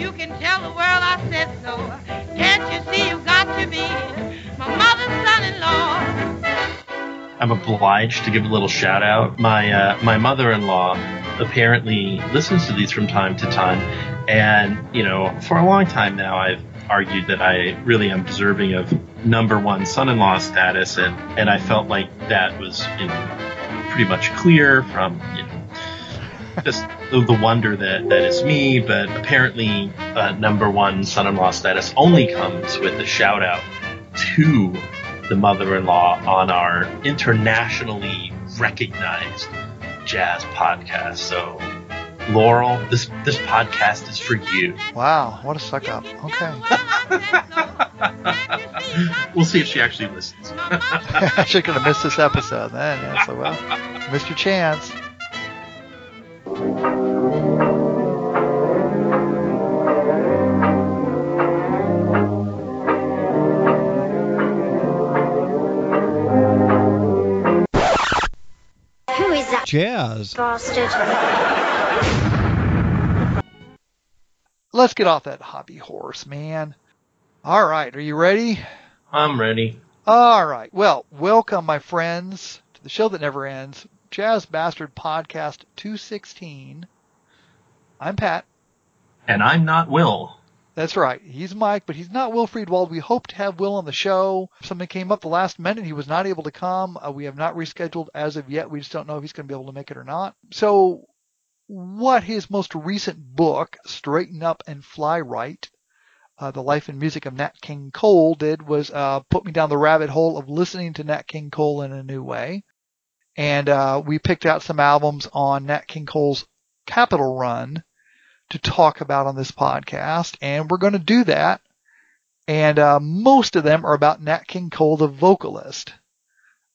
You can tell the world I said so. Can't you see you got to be my mother's son-in-law? I'm obliged to give a little shout out. My uh, my mother-in-law apparently listens to these from time to time, and you know, for a long time now, I've argued that I really am deserving of number one son-in-law status, and and I felt like that was you know, pretty much clear from you know just the, wonder that that is me. But apparently, uh, number one son-in-law status only comes with a shout out to the mother-in-law on our internationally recognized jazz podcast. So, Laurel, this this podcast is for you. Wow, what a suck up. Okay. we'll see if she actually listens. She's gonna miss this episode then. Yeah, so well, missed your chance. Who is that Jazz. bastard? Let's get off that hobby horse, man. All right, are you ready? I'm ready. All right. Well, welcome, my friends, to the show that never ends, Jazz Bastard Podcast 216. I'm Pat. And I'm not Will. That's right. He's Mike, but he's not Will Friedwald. We hope to have Will on the show. Something came up the last minute. He was not able to come. Uh, we have not rescheduled as of yet. We just don't know if he's going to be able to make it or not. So, what his most recent book, Straighten Up and Fly Right, uh, The Life and Music of Nat King Cole, did was uh, put me down the rabbit hole of listening to Nat King Cole in a new way. And uh, we picked out some albums on Nat King Cole's Capitol Run to talk about on this podcast, and we're going to do that. And uh, most of them are about Nat King Cole, the vocalist.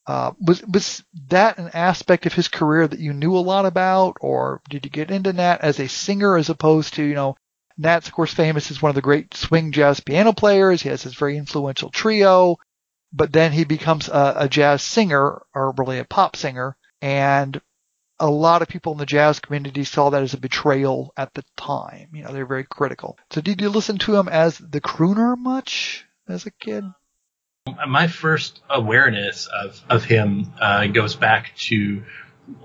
Uh, was was that an aspect of his career that you knew a lot about, or did you get into Nat as a singer as opposed to you know? Nat's of course famous as one of the great swing jazz piano players. He has his very influential trio, but then he becomes a, a jazz singer, or really a pop singer, and a lot of people in the jazz community saw that as a betrayal at the time. You know, they're very critical. So did you listen to him as the crooner much as a kid? My first awareness of, of him uh, goes back to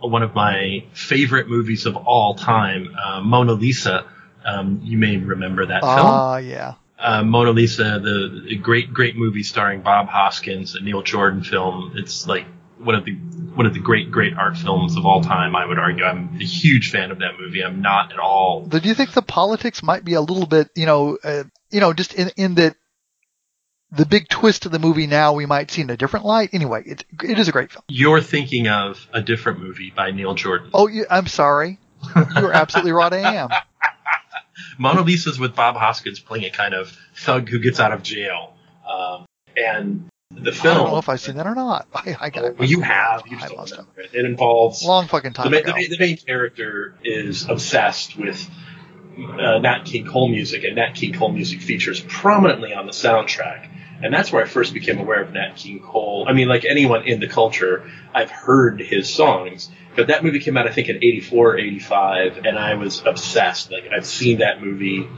one of my favorite movies of all time, uh, Mona Lisa. Um, you may remember that film. Ah, yeah. Uh, Mona Lisa, the, the great, great movie starring Bob Hoskins, a Neil Jordan film. It's like one of the one of the great, great art films of all time. I would argue. I'm a huge fan of that movie. I'm not at all. Do you think the politics might be a little bit, you know, uh, you know, just in in that the big twist of the movie now we might see in a different light. Anyway, it it is a great film. You're thinking of a different movie by Neil Jordan. Oh, you, I'm sorry. You are absolutely right. I am. Mona Lisa's with Bob Hoskins playing a kind of thug who gets out of jail. Um, and the film. I don't know if I've seen that or not. I, I got well, you have. You I just don't must have. remember it. It involves Long fucking time the, main, ago. the, main, the main character is obsessed with uh, Nat King Cole music, and Nat King Cole music features prominently on the soundtrack. And that's where I first became aware of Nat King Cole. I mean, like anyone in the culture, I've heard his songs. But that movie came out, I think, in 84 or 85, and I was obsessed. Like, I've seen that movie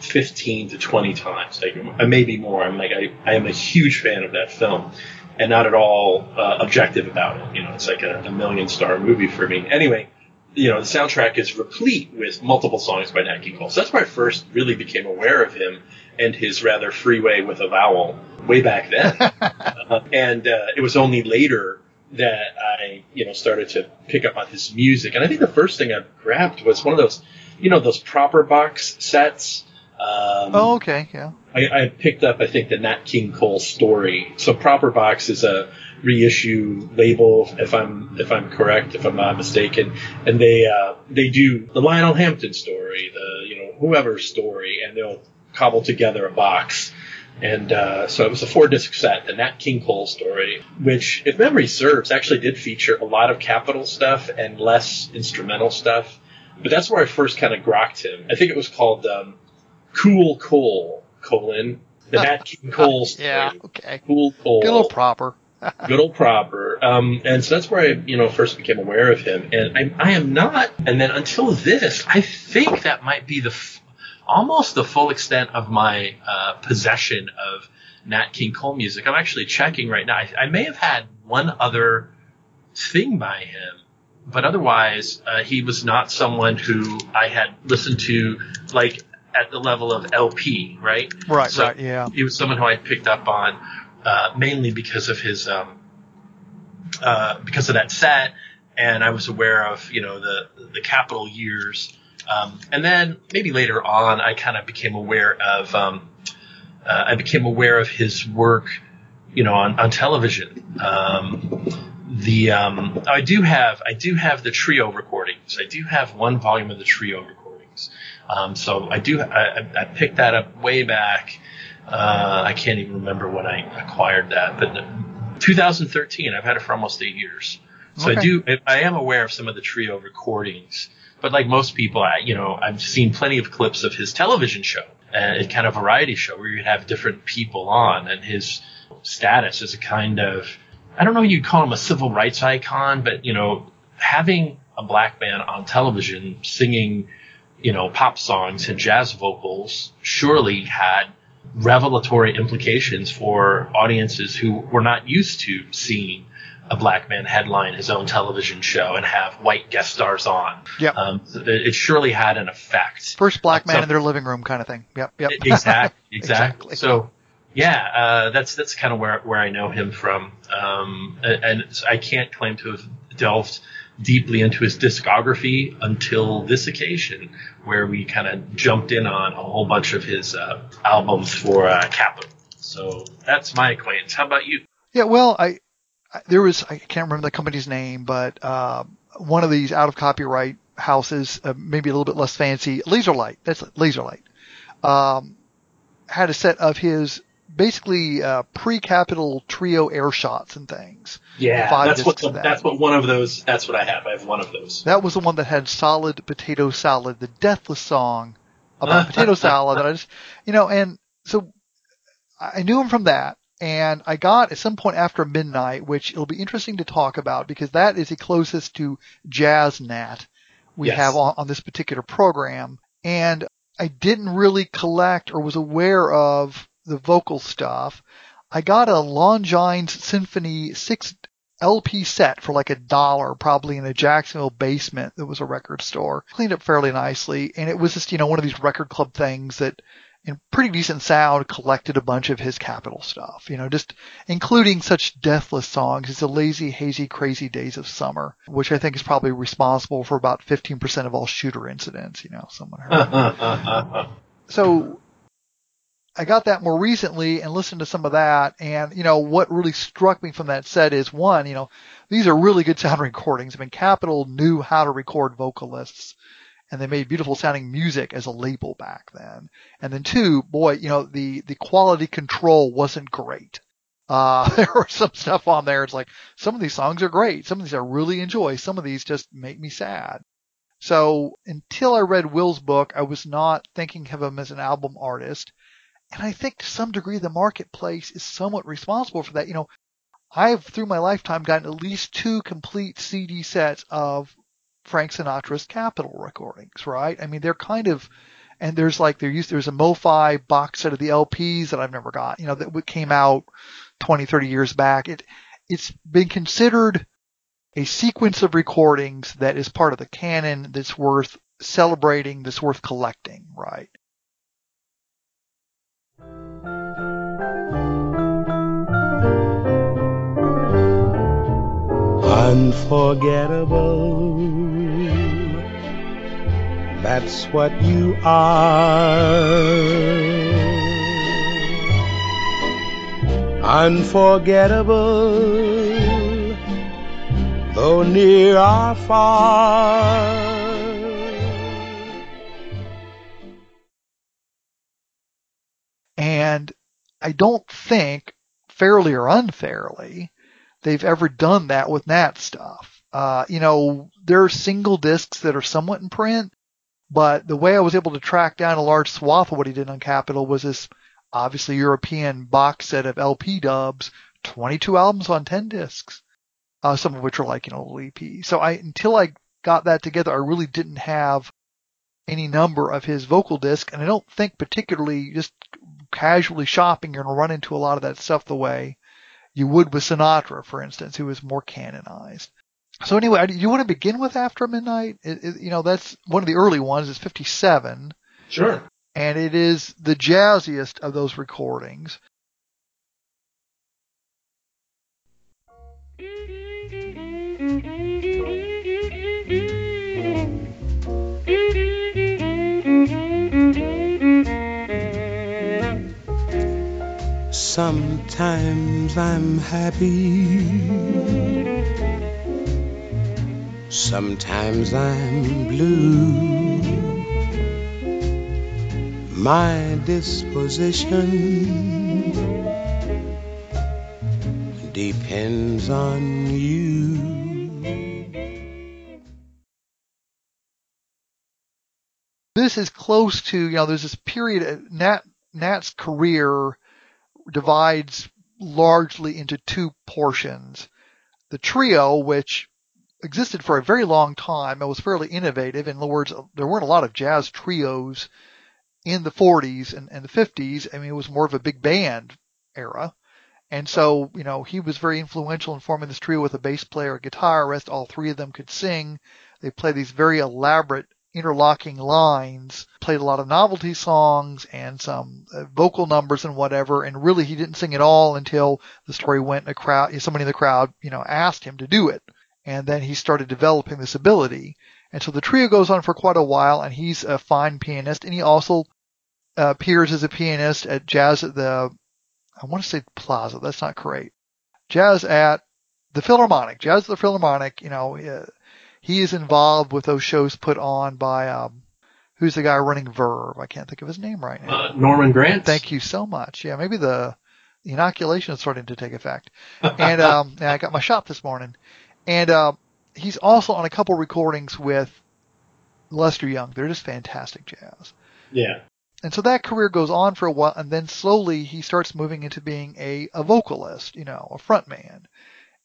15 to 20 times, like, maybe more. I'm like, I, I am a huge fan of that film and not at all uh, objective about it. You know, it's like a, a million star movie for me. Anyway, you know, the soundtrack is replete with multiple songs by Nat King Cole. So that's where I first really became aware of him and his rather freeway with a vowel way back then. uh, and uh, it was only later that I, you know, started to pick up on his music. And I think the first thing I grabbed was one of those, you know, those proper box sets. Um, Oh, okay, yeah. I, I picked up, I think, the Nat King Cole story. So Proper Box is a reissue label, if I'm if I'm correct, if I'm not mistaken, and they uh, they do the Lionel Hampton story, the you know whoever story, and they'll cobble together a box. And uh, so it was a four disc set, the Nat King Cole story, which, if memory serves, actually did feature a lot of Capitol stuff and less instrumental stuff. But that's where I first kind of grokked him. I think it was called um, Cool Cole, colon, the Nat King Cole story. Yeah, okay. Cool Cole. A little proper. Good old proper. Um, and so that's where I, you know, first became aware of him. And I, I am not, and then until this, I think that might be the, f- almost the full extent of my uh, possession of Nat King Cole music. I'm actually checking right now. I, I may have had one other thing by him, but otherwise, uh, he was not someone who I had listened to like at the level of LP, right? Right, So right, yeah. He was someone who I picked up on uh, mainly because of his um, uh, because of that set, and I was aware of you know the the Capitol years, um, and then maybe later on I kind of became aware of um, uh, I became aware of his work, you know, on on television. Um, the um, I do have I do have the trio recordings. I do have one volume of the trio recordings. Um, so I do I, I- I picked that up way back. Uh, I can't even remember when I acquired that, but 2013. I've had it for almost eight years. So I Okay. do I am aware of some of the trio recordings. But like most people, I, you know, I've seen plenty of clips of his television show, uh, a kind of variety show where you'd have different people on, and his status as a kind of I don't know you'd call him a civil rights icon, but you know, having a black man on television singing, you know, pop songs and jazz vocals surely had revelatory implications for audiences who were not used to seeing a black man headline his own television show and have white guest stars on. Yep. Um, it, it surely had an effect. First black man So- in their living room kind of thing. Yep, yep. exactly, exactly. Exactly. So, yeah, uh, that's that's kind of where where I know him from, um, and, and I can't claim to have delved deeply into his discography until this occasion, where we kind of jumped in on a whole bunch of his uh, albums for uh, Capitol. So that's my acquaintance. How about you? Yeah, well, I there was I can't remember the company's name, but uh, one of these out of copyright houses, uh, maybe a little bit less fancy, Laserlight. That's it, Laserlight. Um, had a set of his basically uh, pre-Capitol trio air shots and things. Yeah, Five that's what of that. that's what one of those. That's what I have. I have one of those. That was the one that had solid potato salad, the deathless song about potato salad that I just, you know, and so I knew him from that. And I got at some point after midnight, which it'll be interesting to talk about because that is the closest to jazz nat we Yes. have on, on this particular program. And I didn't really collect or was aware of the vocal stuff. I got a Longines Symphonette 6 LP set for like a dollar, probably in a Jacksonville basement that was a record store. Cleaned up fairly nicely, and it was just, you know, one of these record club things that in pretty decent sound collected a bunch of his Capitol stuff, you know, just including such deathless songs as the lazy, hazy, crazy days of summer, which I think is probably responsible for about 15% of all shooter incidents, you know, someone heard so I got that more recently and listened to some of that. And, you know, what really struck me from that set is one, you know, these are really good sound recordings. I mean, Capitol knew how to record vocalists and they made beautiful sounding music as a label back then. And then two, boy, you know, the, the quality control wasn't great. Uh, there was some stuff on there. It's like some of these songs are great. Some of these I really enjoy. Some of these just make me sad. So until I read Will's book, I was not thinking of him as an album artist. And I think to some degree the marketplace is somewhat responsible for that. You know, I've through my lifetime gotten at least two complete CD sets of Frank Sinatra's Capitol recordings, right? I mean, they're kind of, and there's like, there used, there's a MoFi box set of the LPs that I've never got, you know, that came out 20, 30 years back. It, it's been considered a sequence of recordings that is part of the canon that's worth celebrating, that's worth collecting, right? Unforgettable. That's what you are. Unforgettable, though near or far. And I don't think, fairly or unfairly, they've ever done that with Nat stuff. Uh, you know, there are single discs that are somewhat in print, but the way I was able to track down a large swath of what he did on Capitol was this obviously European box set of LP dubs, 22 albums on 10 discs, uh, some of which are like, know, little EP. So I, until I got that together, I really didn't have any number of his vocal discs, and I don't think particularly just casually shopping you're going to run into a lot of that stuff the way you would with Sinatra, for instance, who was more canonized. So anyway, do you want to begin with After Midnight? It, it, you know, that's one of the early ones. It's 57. Sure. And it is the jazziest of those recordings. Sometimes I'm happy. Sometimes I'm blue. My disposition depends on you. This is close to, you know, there's this period, Nat, Nat's career divides largely into two portions. The trio, which existed for a very long time and was fairly innovative. In other words, there weren't a lot of jazz trios in the 40s and, and the 50s. I mean, it was more of a big band era. And so, you know, he was very influential in forming this trio with a bass player, a guitarist. All three of them could sing. They played these very elaborate interlocking lines, played a lot of novelty songs and some uh, vocal numbers and whatever. And really, he didn't sing at all until the story went. in A crowd, somebody in the crowd, you know, asked him to do it, and then he started developing this ability. And so the trio goes on for quite a while, and he's a fine pianist, and he also uh, appears as a pianist at jazz at the, I want to say Plaza. That's not correct. Jazz at the Philharmonic. Jazz at the Philharmonic. You know, uh, he is involved with those shows put on by um, who's the guy running Verve? I can't think of his name right now. Uh, Norman Granz. Thank you so much. Yeah, maybe the, the inoculation is starting to take effect. And um, yeah, I got my shot this morning, and uh, he's also on a couple recordings with Lester Young. They're just fantastic jazz. Yeah. And so that career goes on for a while, and then slowly he starts moving into being a, a vocalist, you know, a frontman.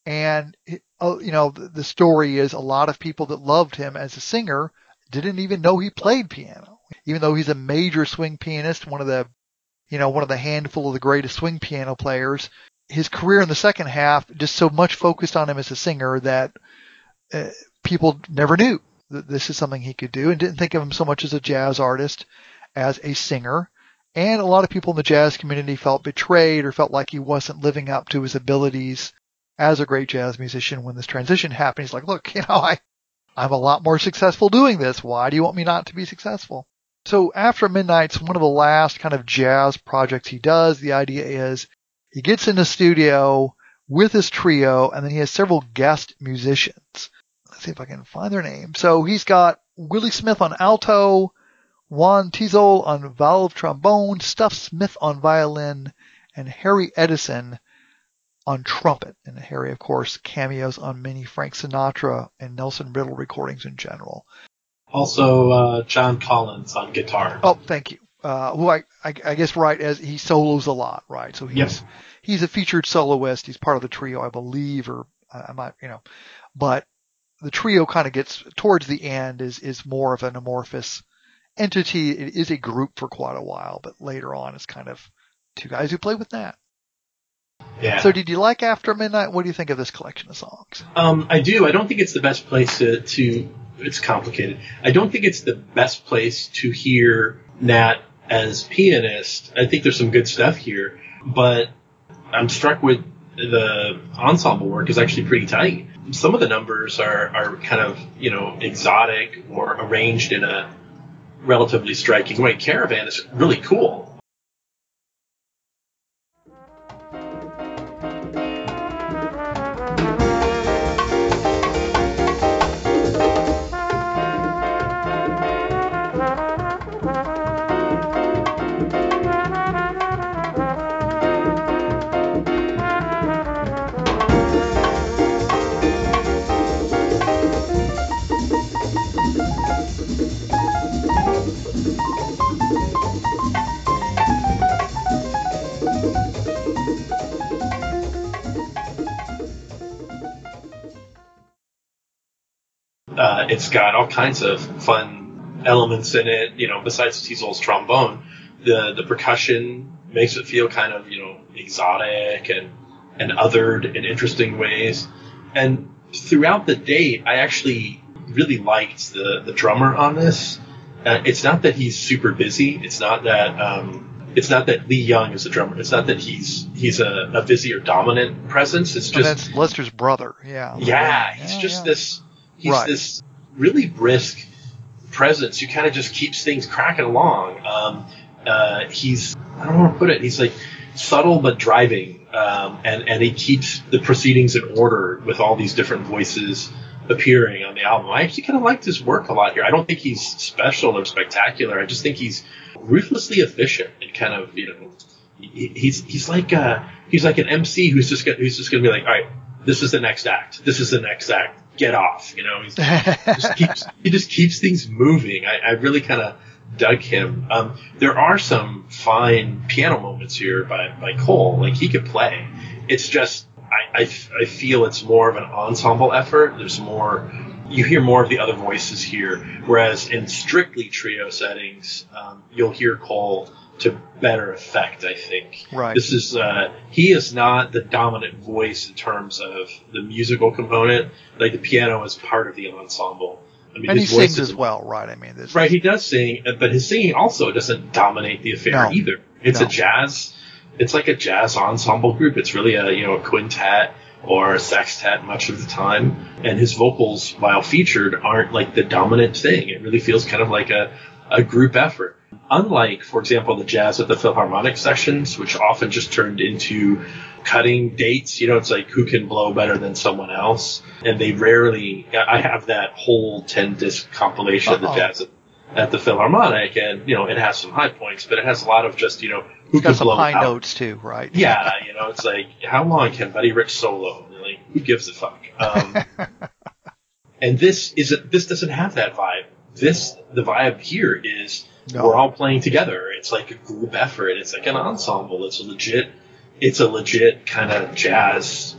And, uh, you know, the, the story is a lot of people that loved him as a singer didn't even know he played piano, even though he's a major swing pianist, one of the, you know, one of the handful of the greatest swing piano players. His career in the second half just so much focused on him as a singer that uh, people never knew that this is something he could do and didn't think of him so much as a jazz artist as a singer. And a lot of people in the jazz community felt betrayed or felt like he wasn't living up to his abilities as a great jazz musician when this transition happened. He's like, look, you know, I, I'm a lot more successful doing this. Why do you want me not to be successful? So after Midnight's one of the last kind of jazz projects he does. The idea is he gets in the studio with his trio and then he has several guest musicians. Let's see if I can find their name. So he's got Willie Smith on alto, Juan Tizol on valve trombone, Stuff Smith on violin, and Harry Edison on trumpet. And Harry, of course, cameos on many Frank Sinatra and Nelson Riddle recordings in general. Also, uh, John Collins on guitar. Oh, thank you. Uh, who I, I, I, guess right as he solos a lot, right? So he's yes. he's a featured soloist. He's part of the trio, I believe, or I might, you know, but the trio kind of gets towards the end is is more of an amorphous entity. It is a group for quite a while, but later on it's kind of two guys who play with Nat. Yeah. So did you like After Midnight? What do you think of this collection of songs? Um, I do. I don't think it's the best place to, to it's complicated. I don't think it's the best place to hear Nat as pianist. I think there's some good stuff here, but I'm struck with the ensemble work is actually pretty tight. Some of the numbers are, are kind of, you know, exotic or arranged in a relatively striking way. Caravan is really cool. Uh, it's got all kinds of fun elements in it. You know, besides Tizol's trombone, the the percussion makes it feel kind of you know exotic and and othered in interesting ways. And throughout the date, I actually really liked the the drummer on this. Uh, it's not that he's super busy. It's not that um, it's not that Lee Young is a drummer. It's not that he's he's a, a busy or dominant presence. It's just that's Lester's brother. Yeah. yeah, he's Yeah, just yeah. this he's Right. this really brisk presence who kind of just keeps things cracking along. Um, uh, he's I don't want to put it. He's like subtle but driving, um, and and he keeps the proceedings in order with all these different voices appearing on the album. I actually kind of liked his work a lot here. I don't think he's special or spectacular. I just think he's ruthlessly efficient and kind of you know he- he's he's like uh he's like an MC who's just who's just gonna be like all right this is the next act this is the next act get off you know he's just keeps he just keeps things moving. I, I really kind of dug him. Um, there are some fine piano moments here by by Cole. Like he could play. It's just I I feel it's more of an ensemble effort. There's more. You hear more of the other voices here, whereas in strictly trio settings, um, you'll hear Cole to better effect. I think. Right. This is uh, he is not the dominant voice in terms of the musical component. Like the piano is part of the ensemble. I mean, and he voice sings is as well, right? I mean, this Right, he does sing, but his singing also doesn't dominate the affair No. either. It's No. a jazz. It's like a jazz ensemble group. It's really a you know a quintet or a sextet much of the time, and his vocals, while featured, aren't like the dominant thing. It really feels kind of like a a group effort. Unlike, for example, the jazz at the Philharmonic sessions, which often just turned into cutting dates. You know, it's like who can blow better than someone else, and they rarely. I have that whole ten disc compilation of the jazz at, at the Philharmonic, and you know, it has some high points, but it has a lot of just you know who He's got some blow high out. notes too, right? Yeah, you know, it's like how long can Buddy Rich solo? Like, who gives a fuck? Um, and this is a, this doesn't have that vibe. This the vibe here is No. we're all playing together. It's like a group effort. It's like an ensemble. It's a legit. It's a legit kind of jazz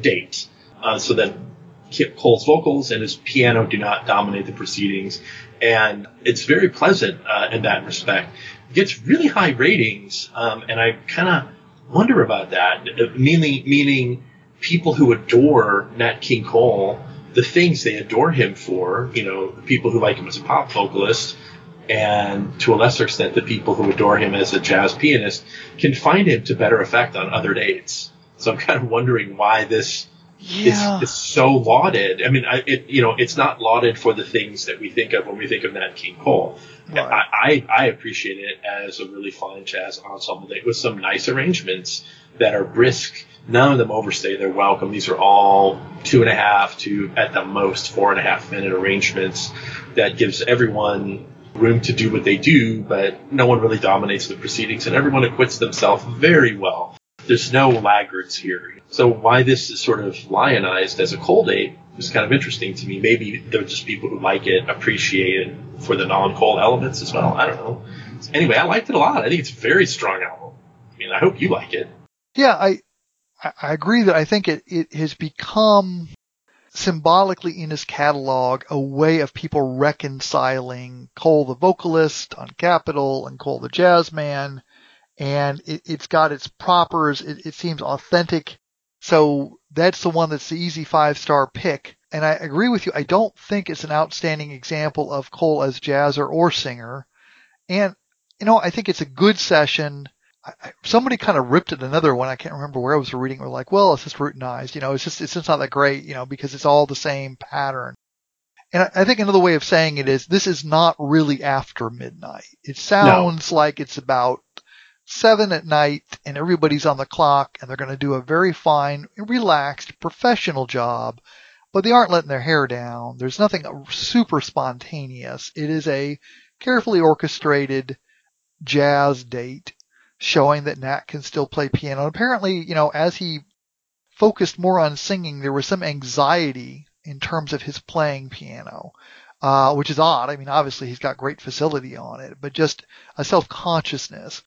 date. Uh, so then Kip Cole's vocals and his piano do not dominate the proceedings, and it's very pleasant uh, in that respect. It gets really high ratings, um, and I kind of wonder about that. Uh, Meaning, meaning people who adore Nat King Cole, the things they adore him for, you know, the people who like him as a pop vocalist, and to a lesser extent, the people who adore him as a jazz pianist, can find him to better effect on other dates. So I'm kind of wondering why this Yeah. is, is so lauded. I mean, I, it, you know, it's not lauded for the things that we think of when we think of Nat King Cole. Right. I, I, I appreciate it as a really fine jazz ensemble that- with some nice arrangements that are brisk. None of them overstay their welcome. These are all two and a half to at the most four and a half minute arrangements that gives everyone room to do what they do, but no one really dominates the proceedings and everyone acquits themselves very well. There's no laggards here. So why this is sort of lionized as a Cole date is kind of interesting to me. Maybe there are just people who like it, appreciate it for the non-Cole elements as well. I don't know. Anyway, I liked it a lot. I think it's a very strong album. I mean, I hope you like it. Yeah, I I agree that I think it, it has become symbolically in his catalog a way of people reconciling Cole the vocalist on Capitol and Cole the jazz man, and it, it's got its propers. It, it seems authentic, so that's the one that's the easy five star pick. And I agree with you. I don't think it's an outstanding example of Cole as jazzer or singer, and you know I think it's a good session. I, somebody kind of ripped at another one. I can't remember where I was reading. We're like, well, it's just routinized. You know, it's just it's just not that great. You know, because it's all the same pattern. And I, I think another way of saying it is this is not really after midnight. It sounds like it's about seven at night and everybody's on the clock and they're going to do a very fine, relaxed, professional job, but they aren't letting their hair down. There's nothing super spontaneous. It is a carefully orchestrated jazz date showing that Nat can still play piano. Apparently, you know, as he focused more on singing, there was some anxiety in terms of his playing piano, uh, which is odd. I mean, obviously he's got great facility on it, but just a self-consciousness.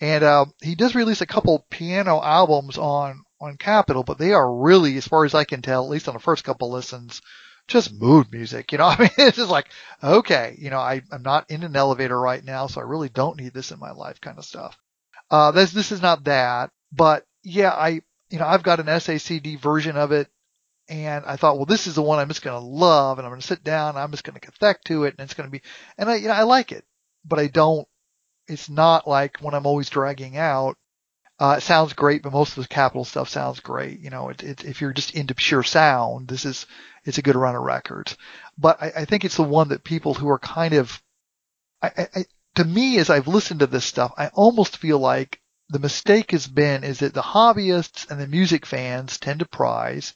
And uh, he does release a couple piano albums on on Capitol, but they are really, as far as I can tell, at least on the first couple listens, just mood music. You know, I mean, it's just like, okay, you know, I, I'm not in an elevator right now, so I really don't need this in my life kind of stuff. Uh, this, this is not that, but yeah, I, you know, I've got an SACD version of it and I thought, well, this is the one I'm just going to love and I'm going to sit down I'm just going to connect to it and it's going to be, and I, you know, I like it, but I don't, it's not like when I'm always dragging out. Uh, it sounds great, but most of the Capitol stuff sounds great. You know, it, it, if you're just into pure sound, this is, it's a good run of records. But I, I think it's the one that people who are kind of, I, I, to me, as I've listened to this stuff, I almost feel like the mistake has been is that the hobbyists and the music fans tend to prize,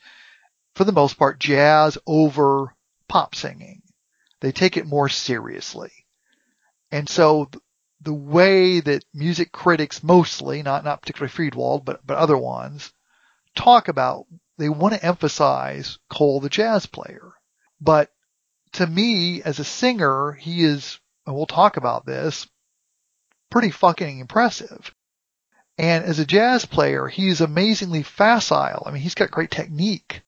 for the most part, jazz over pop singing. They take it more seriously. And so the way that music critics mostly, not, not particularly Friedwald, but, but other ones, talk about, they want to emphasize Cole the jazz player. But to me, as a singer, he is, and we'll talk about this, pretty fucking impressive. And as a jazz player, he's amazingly facile. I mean, he's got great technique.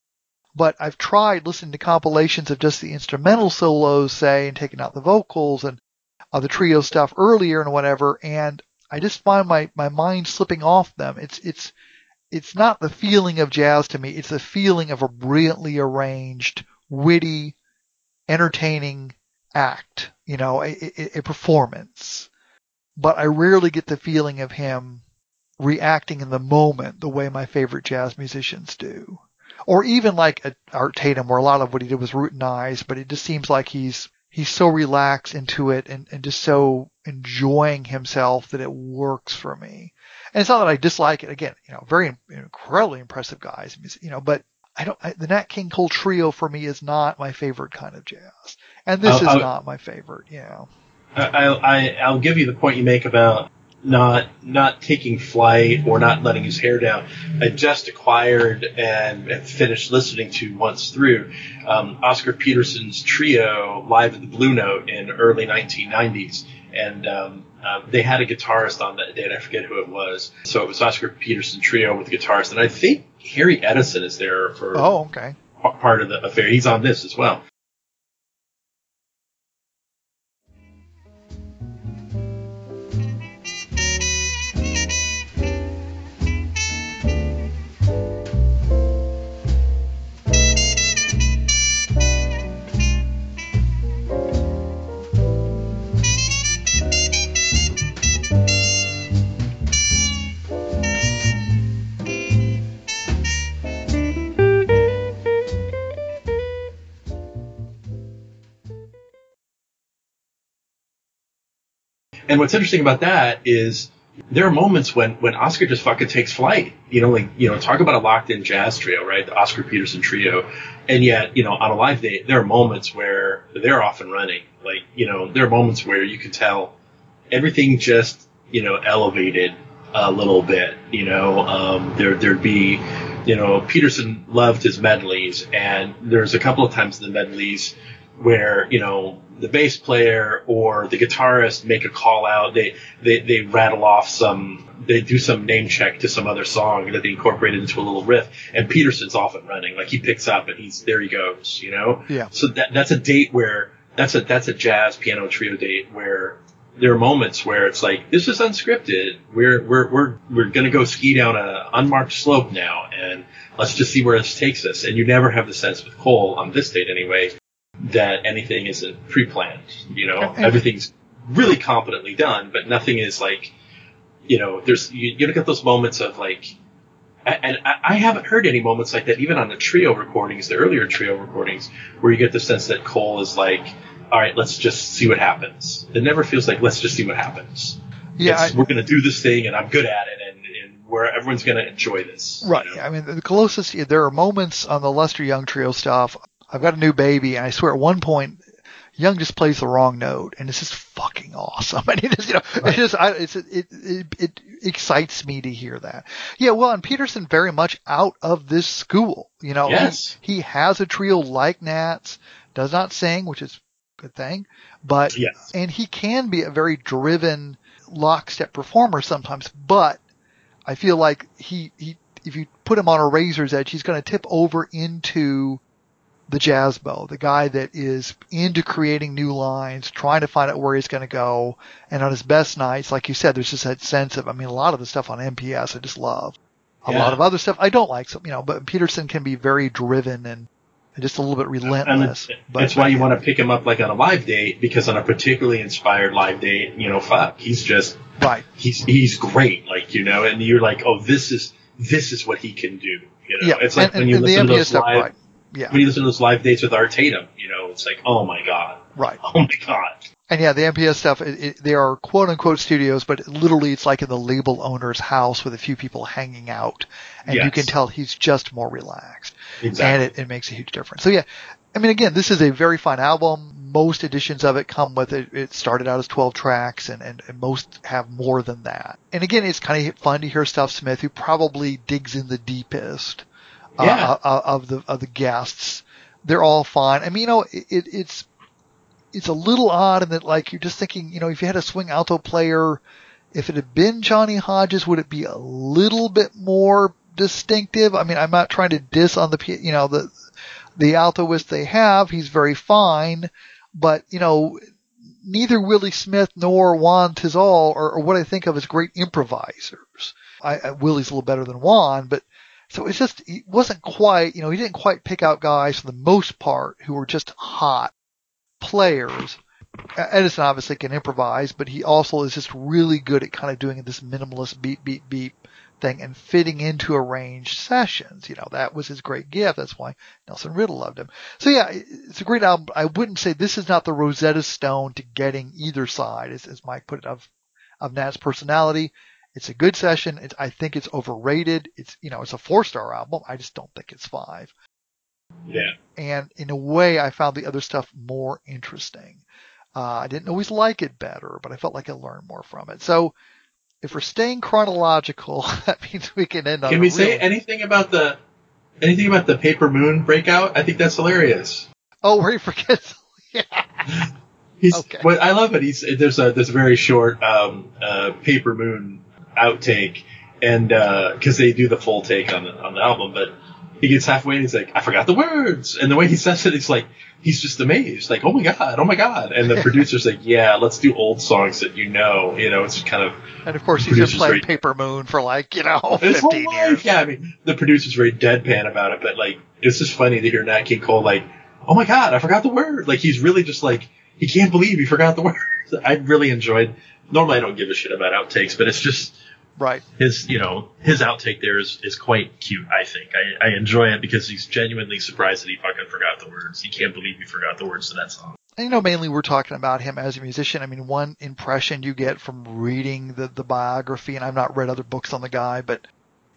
But I've tried listening to compilations of just the instrumental solos, say, and taking out the vocals and uh, the trio stuff earlier and whatever, and I just find my, my mind slipping off them. It's, it's, it's not the feeling of jazz to me. It's the feeling of a brilliantly arranged, witty, entertaining act, you know, a, a, a performance. But I rarely get the feeling of him reacting in the moment the way my favorite jazz musicians do. Or even like a Art Tatum where a lot of what he did was routinized, but it just seems like he's he's so relaxed into it and, and just so enjoying himself that it works for me. And it's not that I dislike it. Again, you know, very incredibly impressive guys, you know, but I don't, I, the Nat King Cole trio for me is not my favorite kind of jazz. And this I'll, is I'll, not my favorite, Yeah. I, I, I'll give you the point you make about not not taking flight or not letting his hair down. I just acquired and, and finished listening to once through um, Oscar Peterson's trio live at the Blue Note in early 1990s, and um, uh, they had a guitarist on that day, and I forget who it was. So it was Oscar Peterson trio with the guitarist, and I think Harry Edison is there for oh okay part of the affair. He's on this as well. And what's interesting about that is there are moments when, when Oscar just fucking takes flight. You know, like, you know, talk about a locked in jazz trio, right? The Oscar Peterson trio. And yet, you know, on a live date, there are moments where they're off and running. Like, you know, there are moments where you can tell everything just, you know, elevated a little bit. You know, um, there, there'd be, you know, Peterson loved his medleys and there's a couple of times in the medleys where, you know, the bass player or the guitarist make a call out. They, they, they rattle off some, they do some name check to some other song that they incorporate into a little riff. And Peterson's off and running. Like he picks up and he's, there he goes, you know? Yeah. So that, that's a date where, that's a, that's a jazz piano trio date where there are moments where it's like, this is unscripted. We're, we're, we're, we're going to go ski down a unmarked slope now and let's just see where this takes us. And you never have the sense with Cole on this date anyway that anything isn't pre-planned. You know, And- everything's really competently done, but nothing is like, you know, there's you, you look at those moments of like, and I, I haven't heard any moments like that even on the trio recordings, the earlier trio recordings, where you get the sense that Cole is like, all right, let's just see what happens. It never feels like let's just see what happens. Yeah, I- we're going to do this thing, and I'm good at it, and, and where everyone's going to enjoy this. you Right. know? I mean, the closest, there are moments on the Lester Young trio stuff. I've got a new baby, and I swear at one point, Young just plays the wrong note, and it's just fucking awesome. And it is, you know, it just, I, it's, it, it, it excites me to hear that. Yeah, well, and Peterson very much out of this school. You know, Yes. he, he has a trio like Nats, does not sing, which is a good thing, but Yes. and he can be a very driven lockstep performer sometimes, but I feel like he, he if you put him on a razor's edge, he's going to tip over into the jazzbo, the guy that is into creating new lines, trying to find out where he's going to go. And on his best nights, like you said, there's just that sense of, I mean, a lot of the stuff on MPS I just love. A Yeah. lot of other stuff I don't like, so, you know, but Peterson can be very driven and, and just a little bit relentless. it's, but it's why you want to pick him up like on a live date because on a particularly inspired live date, you know, fuck, he's just right. he's he's great, like you know, and you're like, oh, this is this is what he can do. You know, Yeah. it's like and, when you and the listen to those stuff, live right. Yeah. when you listen to those live dates with Art Tatum, you know, it's like, oh my god, Right. oh my god. And yeah, the MPS stuff, it, it, they are quote unquote studios, but literally it's like in the label owner's house with a few people hanging out. And you can tell he's just more relaxed. Exactly. And it, it makes a huge difference. So yeah, I mean, again, this is a very fine album. Most editions of it come with it. It started out as 12 tracks and, and, and most have more than that. And again, it's kind of fun to hear Stuff Smith, who probably digs in the deepest Yeah. uh, of the, of the guests. They're all fine. I mean, you know, it, it, it's, it's a little odd in that like you're just thinking, you know, if you had a swing alto player, if it had been Johnny Hodges, would it be a little bit more distinctive? I mean, I'm not trying to diss on the, you know, the, the altoist they have. He's very fine, but you know, neither Willie Smith nor Juan Tizol are, are what I think of as great improvisers. I, I, Willie's a little better than Juan, but so it's just, he wasn't quite, you know, he didn't quite pick out guys for the most part who were just hot players. Edison obviously can improvise, but he also is just really good at kind of doing this minimalist beep, beep, beep thing and fitting into arranged sessions. You know, that was his great gift. That's why Nelson Riddle loved him. So yeah, it's a great album. I wouldn't say this is not the Rosetta Stone to getting either side, as, as Mike put it, of, of Nat's personality. It's a good session. It's, I think it's overrated. It's, you know, it's a four star album. I just don't think it's five. Yeah. And in a way, I found the other stuff more interesting. Uh, I didn't always like it better, but I felt like I learned more from it. So if we're staying chronological, that means we can end on Can we say real- anything about the anything about the Paper Moon breakout? I think that's hilarious. Oh, where he forgets. yeah. He's, Okay. well, I love it. He's there's a there's a very short um, uh, Paper Moon outtake, and uh, because they do the full take on the on the album, but he gets halfway and he's like, I forgot the words, and the way he says it, it's like he's just amazed, like, oh my god, oh my god, and the producer's like, yeah, let's do old songs that you know, you know, it's kind of And of course, he just been Producer's playing very- Paper Moon for like, you know, his whole 15 life. years. Yeah, I mean, the producer's very deadpan about it, but like, it's just funny to hear Nat King Cole like, oh my god, I forgot the word. Like, he's really just like, he can't believe he forgot the word. I really enjoyed. Normally, I don't give a shit about outtakes, but it's just Right. his, you know, his outtake there is, is quite cute. I think I, I enjoy it because he's genuinely surprised that he fucking forgot the words. He can't believe he forgot the words to that song. And you know, mainly we're talking about him as a musician. I mean, one impression you get from reading the, the biography, and I've not read other books on the guy, but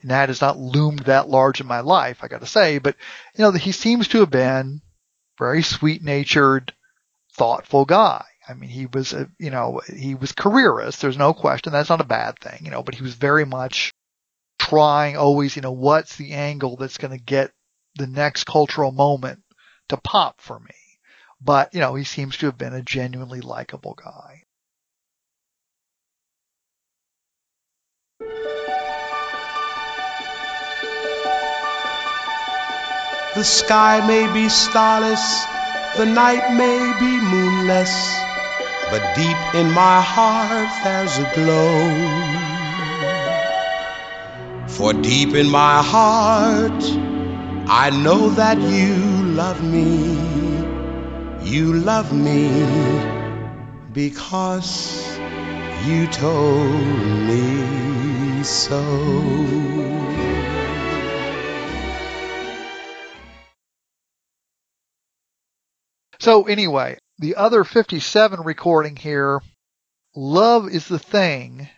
Nat has not loomed that large in my life, I gotta say. But, you know, he seems to have been very sweet natured, thoughtful guy. I mean, he was, a, you know, he was careerist. There's no question. That's not a bad thing, you know, but he was very much trying always, you know, what's the angle that's going to get the next cultural moment to pop for me. But, you know, he seems to have been a genuinely likable guy. The sky may be starless, the night may be moonless, but deep in my heart there's a glow. For deep in my heart, I know that you love me. You love me because you told me so. So anyway, the other 57 recording here, Love is the Thing.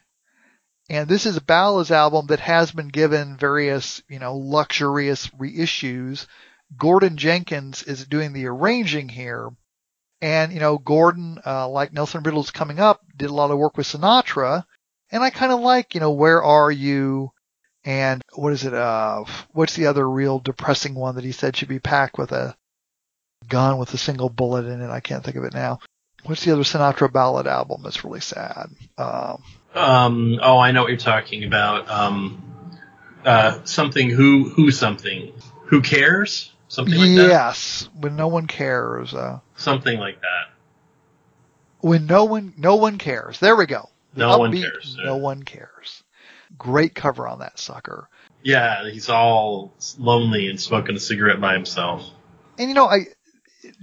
And this is a ballads album that has been given various, you know, luxurious reissues. Gordon Jenkins is doing the arranging here. And, you know, Gordon, uh, like Nelson Riddle's coming up, did a lot of work with Sinatra. And I kind of like, you know, Where Are You? And what is it? Uh, what's the other real depressing one that he said should be packed with a gun with a single bullet in it? I can't think of it now. What's the other Sinatra ballad album that's really sad? Um, Um, oh, I know what you're talking about. Um, uh, something who, who something, who cares? something like that. yes, when no one cares. Uh, Something like that. when no one no one cares. There we go. The No one cares. No one cares. Great cover on that sucker. Yeah, he's all lonely and smoking a cigarette by himself. And you know, I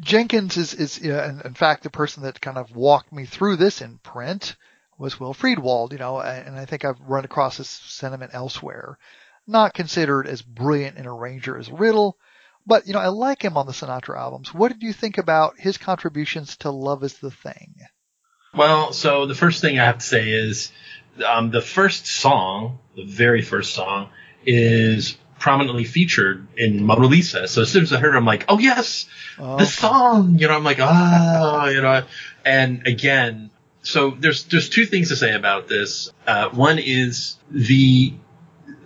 Jenkins is is in, in fact the person that kind of walked me through this in print was Will Friedwald. You know, and I think I've run across this sentiment elsewhere. Not considered as brilliant an arranger as Riddle, but you know, I like him on the Sinatra albums. What did you think about his contributions to Love Is the Thing? Well, so the first thing I have to say is um, the first song, the very first song, is prominently featured in Mona Lisa. So as soon as I heard it, I'm like, oh yes, Oh, the song. You know, I'm like, ah, you know. And again, so there's there's two things to say about this. Uh, one is the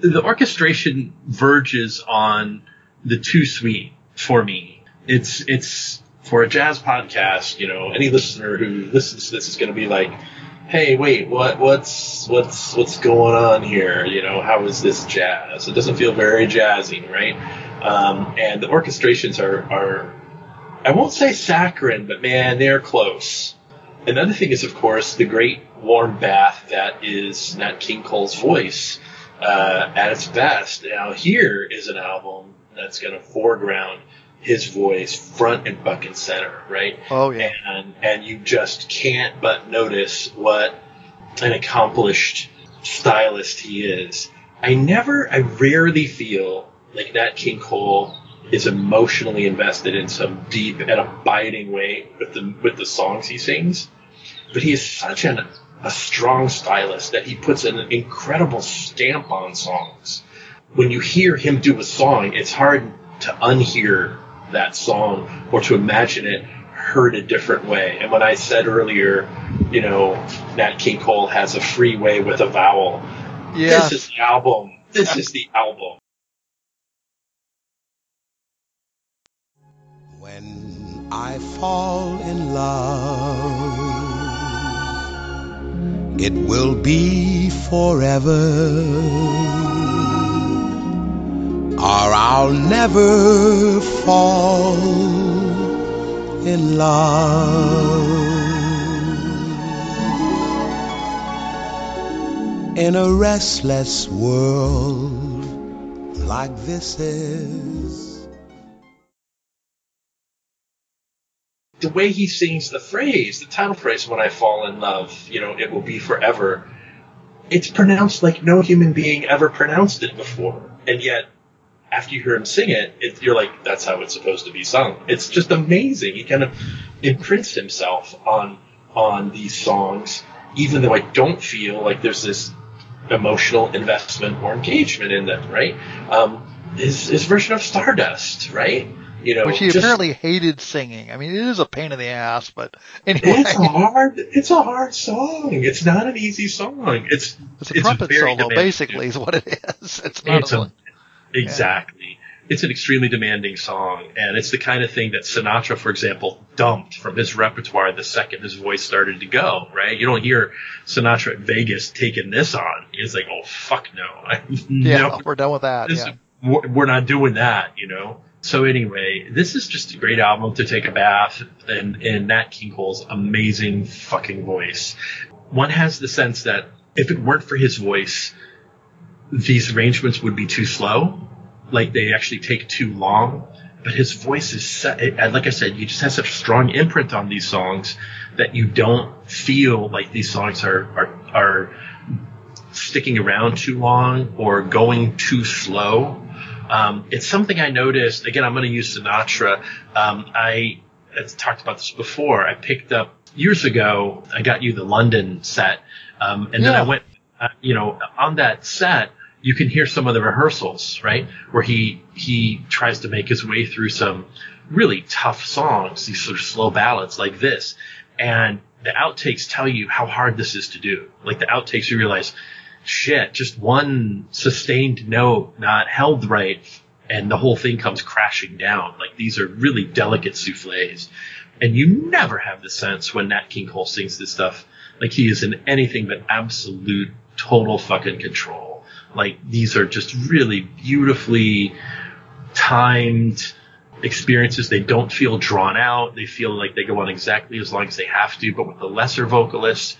the orchestration verges on the too sweet for me. It's it's for a jazz podcast. You know, any listener who listens to this is going to be like, hey, wait, what what's what's what's going on here? You know, how is this jazz? It doesn't feel very jazzy, right? Um, and the orchestrations are are I won't say saccharine, but man, they're close. Another thing is, of course, the great warm bath that is Nat King Cole's voice uh, at its best. Now, here is an album that's going to foreground his voice front and buck and center, right? oh yeah. And and you just can't but notice what an accomplished stylist he is. I never, I rarely feel like Nat King Cole is emotionally invested in some deep and abiding way with the with the songs he sings, but he is such an a strong stylist that he puts an incredible stamp on songs. When you hear him do a song, it's hard to unhear that song or to imagine it heard a different way. And when I said earlier, you know, Nat King Cole has a free way with a vowel, Yes. this is the album. This is the album. When I fall in love, it will be forever. Or I'll never fall in love. In a restless world like this is. the way he sings the phrase, the title phrase, when I fall in love, you know, it will be forever. It's pronounced like no human being ever pronounced it before. And yet, after you hear him sing it, it you're like, that's how it's supposed to be sung. It's just amazing. He kind of imprints himself on, on these songs, even though I don't feel like there's this emotional investment or engagement in them, right? Um, his, his version of Stardust, right? You know, Which he just- apparently hated singing. I mean, it is a pain in the ass, but anyway, It's a hard. It's a hard song. It's not an easy song. It's it's a it's trumpet solo, demanding. basically, is what it is. It's not It's a, a, exactly. It's an extremely demanding song, and it's the kind of thing that Sinatra, for example, dumped from his repertoire the second his voice started to go. Right? You don't hear Sinatra at Vegas taking this on. He's like, "Oh fuck no, yeah, no, we're done with that. this- Yeah. we're not doing that, you know. So anyway, this is just a great album to take a bath in, in Nat King Cole's amazing fucking voice. One has the sense that if it weren't for his voice, these arrangements would be too slow, like they actually take too long. But his voice is set, like I said, he just has such a strong imprint on these songs that you don't feel like these songs are are are sticking around too long or going too slow. Um, it's something I noticed. Again, I'm going to use Sinatra. Um, I talked about this before. I picked up years ago. I got you the London set, um, and then I went. Uh, you know, on that set, you can hear some of the rehearsals, right, where he he tries to make his way through some really tough songs, these sort of slow ballads like this, and the outtakes tell you how hard this is to do. Like the outtakes, you realize shit, just one sustained note not held right, and the whole thing comes crashing down. Like these are really delicate souffles. And you never have the sense when Nat King Cole sings this stuff, like he is in anything but absolute, total fucking control. Like these are just really beautifully timed experiences. They don't feel drawn out. They feel like they go on exactly as long as they have to. But with the lesser vocalists,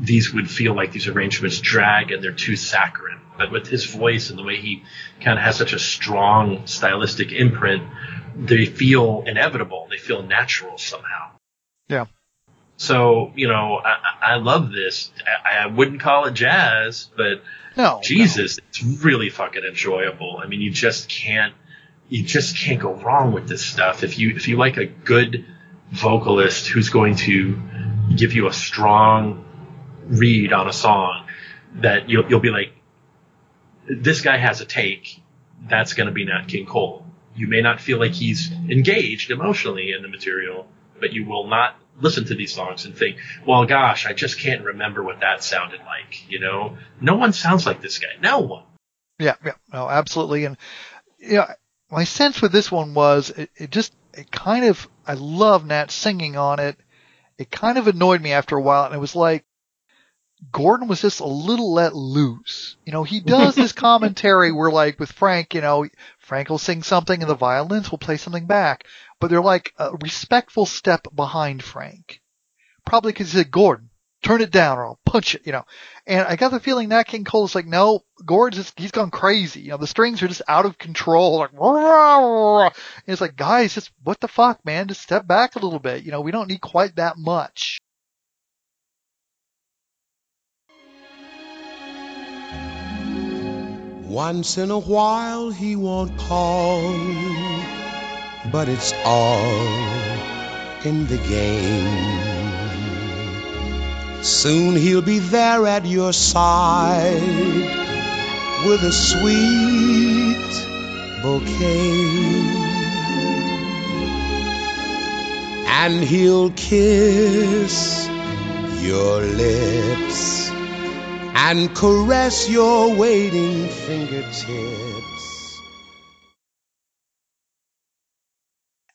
these would feel like these arrangements drag and they're too saccharine. But with his voice and the way he kind of has such a strong stylistic imprint, they feel inevitable. They feel natural somehow. Yeah. So, you know, I, I love this. I, I wouldn't call it jazz, but No. Jesus, it's really fucking enjoyable. I mean, you just can't, you just can't go wrong with this stuff. If you, if you like a good vocalist who's going to give you a strong read on a song, that you'll, you'll be like, this guy has a take. That's going to be Nat King Cole. You may not feel like he's engaged emotionally in the material, but you will not listen to these songs and think, well, gosh, I just can't remember what that sounded like. You know, no one sounds like this guy. No one. Yeah, yeah, no, absolutely. And yeah, my sense with this one was it, it just it kind of I love Nat singing on it. It kind of annoyed me after a while, and it was like Gordon was just a little let loose. You know, he does this commentary where like with Frank, you know, Frank will sing something and the violins will play something back, but they're like a respectful step behind Frank. Probably because he said, Gordon, turn it down or I'll punch it, you know. And I got the feeling Nat King Cole is like, no, Gordon's just, he's gone crazy. You know, the strings are just out of control. Like, and it's like, guys, just what the fuck, man? Just step back a little bit. You know, we don't need quite that much. Once in a while he won't call, but it's all in the game. Soon he'll be there at your side with a sweet bouquet. And he'll kiss your lips and caress your waiting fingertips.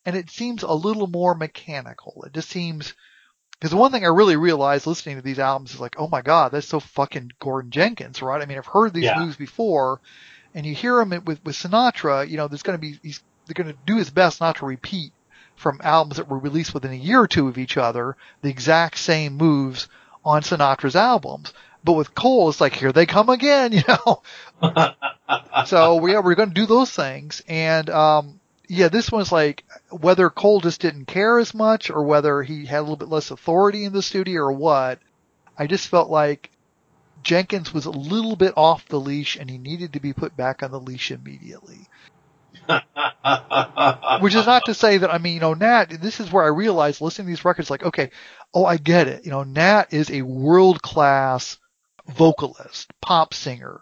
And it seems a little more mechanical. It just seems, because the one thing I really realized listening to these albums is like, oh my god, that's so fucking Gordon Jenkins, right? I mean, I've heard these Yeah. moves before, and you hear him with with Sinatra. You know, there's going to be he's they're going to do his best not to repeat from albums that were released within a year or two of each other the exact same moves on Sinatra's albums. But with Cole, it's like here they come again, you know. so we we're going to do those things, and um, yeah, this one's like whether Cole just didn't care as much, or whether he had a little bit less authority in the studio, or what. I just felt like Jenkins was a little bit off the leash, and he needed to be put back on the leash immediately. Which is not to say that I mean, you know, Nat. This is where I realized listening to these records, like, okay, oh, I get it. You know, Nat is a world class vocalist, pop singer,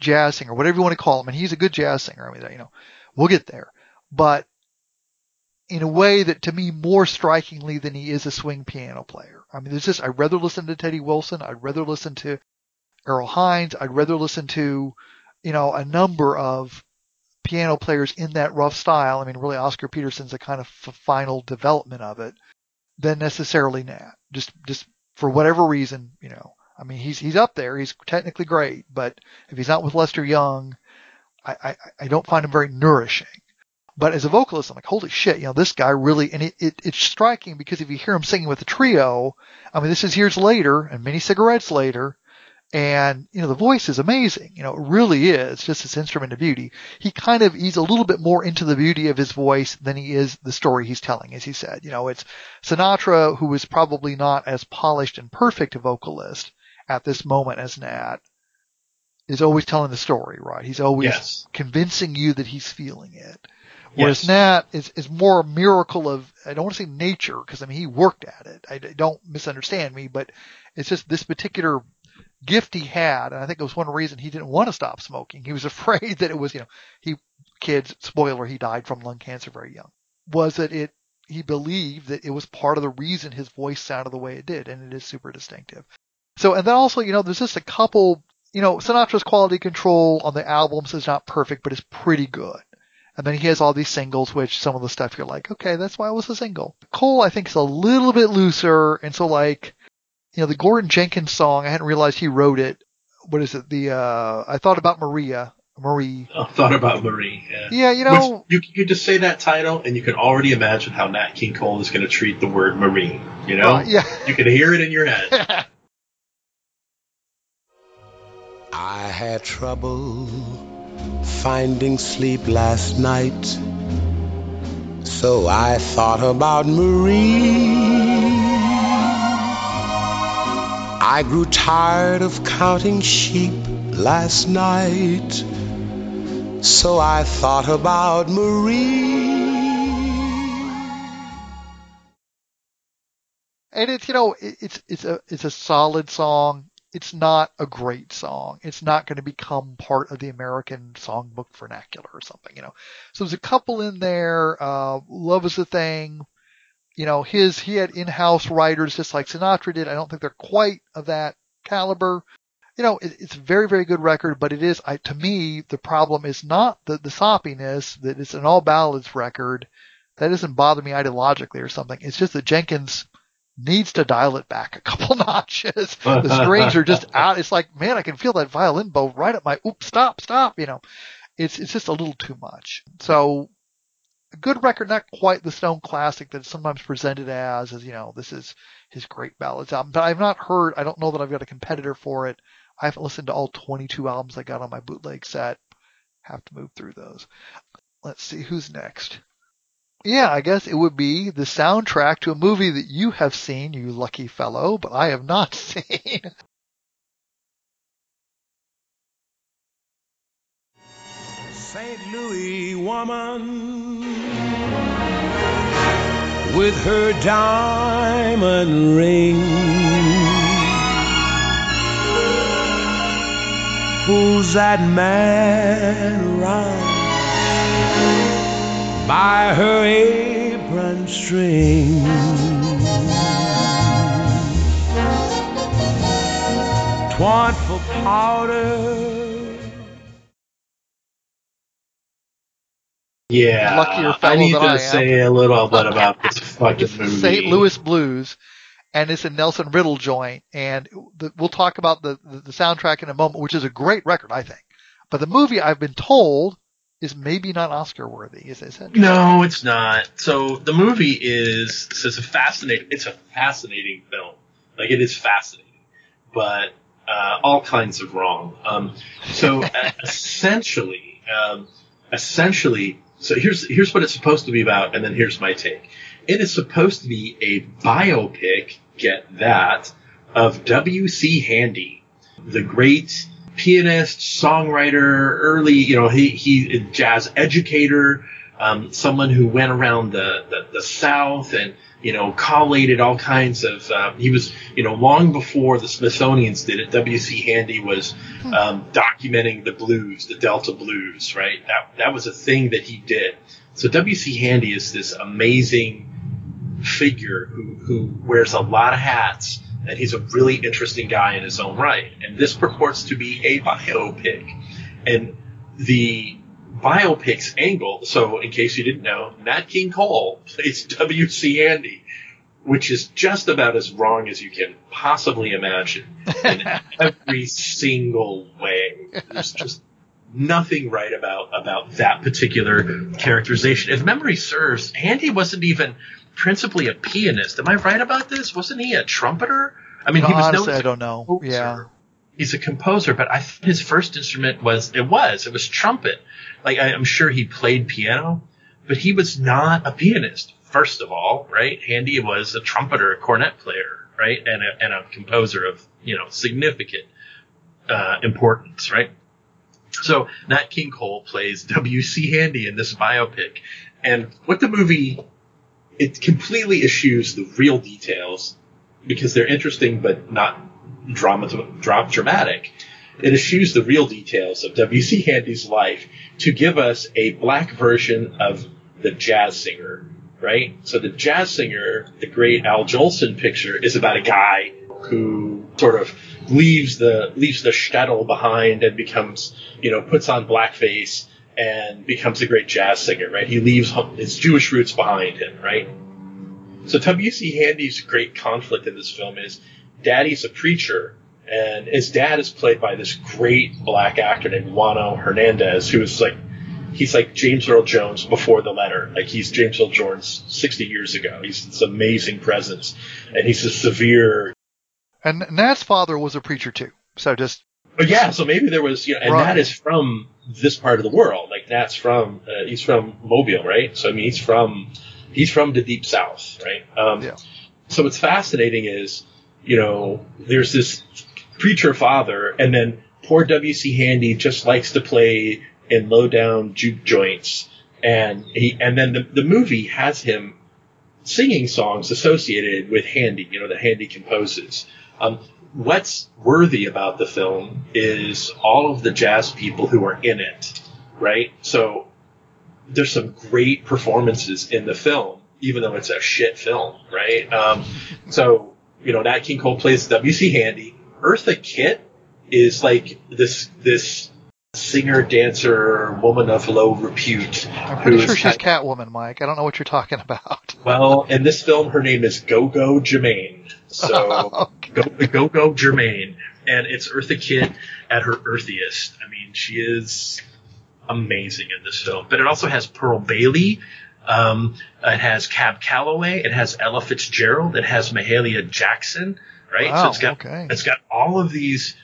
jazz singer, whatever you want to call him, and he's a good jazz singer. I mean, you know, we'll get there, but in a way that to me more strikingly than he is a swing piano player. I mean, there's just I'd rather listen to Teddy Wilson, I'd rather listen to Earl Hines, I'd rather listen to, you know, a number of piano players in that rough style. I mean, really, Oscar Peterson's a kind of f- final development of it than necessarily Nat. Just, just for whatever reason, you know. I mean, he's he's up there. He's technically great, but if he's not with Lester Young, I I, I don't find him very nourishing. But as a vocalist, I'm like, holy shit, you know, this guy really, and it, it, it's striking because if you hear him singing with the trio, I mean, this is years later and many cigarettes later, and, you know, the voice is amazing. You know, it really is just this instrument of beauty. He kind of, he's a little bit more into the beauty of his voice than he is the story he's telling, as he said. You know, it's Sinatra, who is probably not as polished and perfect a vocalist at this moment as Nat, is always telling the story, right? He's always Yes. convincing you that he's feeling it. Whereas Yes. Nat is, is more a miracle of, I don't want to say nature, because I mean, he worked at it. I, I- don't misunderstand me, but it's just this particular gift he had, and I think it was one reason he didn't want to stop smoking. He was afraid that it was, you know, he, kids, spoiler, he died from lung cancer very young, was that it, he believed that it was part of the reason his voice sounded the way it did, and it is super distinctive. So, and then also, you know, there's just a couple, you know, Sinatra's quality control on the albums is not perfect, but it's pretty good. And then he has all these singles, which some of the stuff you're like, okay, that's why it was a single. Cole, I think, is a little bit looser, and so like, you know, the Gordon Jenkins song, I hadn't realized he wrote it. What is it? The uh, I thought about Maria Marie. I thought about Marie. Yeah, Yeah, you know, Which, you could just say that title, and you can already imagine how Nat King Cole is going to treat the word Marie. You know, uh, yeah. you can hear it in your head. I had trouble finding sleep last night, so I thought about Marie. I grew tired of counting sheep last night, so I thought about Marie. and it's you know it's it's a it's a solid song. It's not a great song. It's not going to become part of the American songbook vernacular or something, you know. So there's a couple in there. Uh, Love is a thing. You know, his he had in-house writers just like Sinatra did. I don't think they're quite of that caliber. You know, it, it's a very very good record, but it is I, to me the problem is not the the soppiness that it's an all ballads record. That doesn't bother me ideologically or something. It's just that Jenkins needs to dial it back a couple notches. the strings are just out. It's like, man, I can feel that violin bow right at my, oops, stop, stop, you know. It's, it's just a little too much. So, a good record, not quite the Stone classic that it's sometimes presented as, as, you know, this is his great ballads album. But I've not heard, I don't know that I've got a competitor for it. I haven't listened to all 22 albums I got on my bootleg set. Have to move through those. Let's see, who's next? Yeah, I guess it would be the soundtrack to a movie that you have seen, you lucky fellow, but I have not seen. St. Louis woman with her diamond ring. Pulls that man around by her apron string. Twant for powder. Yeah, Luckier fellow I need than to I am. say a little bit about this fucking It's movie. St. Louis Blues, and it's a Nelson Riddle joint. And the, we'll talk about the, the, the soundtrack in a moment, which is a great record, I think. But the movie, I've been told, is maybe not Oscar worthy. Is, is that No, it's not. So the movie is so it's a fascinating. It's a fascinating film. Like it is fascinating, but uh, all kinds of wrong. Um, so essentially, um, essentially, so here's here's what it's supposed to be about, and then here's my take. It is supposed to be a biopic. Get that of W. C. Handy, the great pianist, songwriter, early, you know, he, he jazz educator, um, someone who went around the, the, the South and, you know, collated all kinds of, uh, he was, you know, long before the Smithsonian's did it, W.C. Handy was, um, documenting the blues, the Delta blues, right? That, that was a thing that he did. So W.C. Handy is this amazing figure who, who wears a lot of hats and he's a really interesting guy in his own right. And this purports to be a biopic. And the biopic's angle, so in case you didn't know, Nat King Cole plays W.C. Handy, which is just about as wrong as you can possibly imagine in every single way. There's just nothing right about about that particular characterization. If memory serves, Handy wasn't even principally a pianist. Am I right about this? Wasn't he a trumpeter? I mean, he was known Honestly, as I don't know. composer. Yeah. He's a composer, but I his first instrument was it was it was trumpet. Like I, I'm sure he played piano, but he was not a pianist. First of all, right? Handy was a trumpeter, a cornet player, right, and a, and a composer of you know significant uh, importance, right? So Nat King Cole plays W.C. Handy in this biopic, and what the movie it completely eschews the real details because they're interesting but not drama, dra- dramatic. It eschews the real details of W.C. Handy's life to give us a black version of the jazz singer, right? So the jazz singer, the great Al Jolson picture, is about a guy who sort of leaves the leaves the shtetl behind and becomes, you know, puts on blackface and becomes a great jazz singer, right? He leaves his Jewish roots behind him, right? So W.C. Handy's great conflict in this film is Daddy's a preacher and his dad is played by this great black actor named Juano Hernandez, who is like he's like James Earl Jones before the letter. Like he's James Earl Jones 60 years ago. He's this amazing presence, and he's a severe. And Nat's father was a preacher too. So just. But yeah, so maybe there was, you know, and Right. Nat is from this part of the world. Like Nat's from, uh, he's from Mobile, right? So I mean, he's from, he's from the deep south, right? Um, Yeah. So what's fascinating is, you know, there's this preacher father, and then poor W.C. Handy just likes to play in low down juke joints, and he, and then the, the movie has him singing songs associated with Handy, you know, that Handy composes. Um, what's worthy about the film is all of the jazz people who are in it, right? So there's some great performances in the film, even though it's a shit film, right? Um, so, you know, Nat King Cole plays W.C. Handy. Eartha Kitt is like this, this singer, dancer, woman of low repute. I'm pretty who sure she's kind- Catwoman, Mike. I don't know what you're talking about. well, in this film, her name is Go-Go Germaine. So, Go Go-Go Germaine. And it's Eartha Kitt at her earthiest. I mean, she is amazing in this film. But it also has Pearl Bailey. Um, it has Cab Calloway. It has Ella Fitzgerald. It has Mahalia Jackson. Right? Wow, so it's got, okay. it's got all of these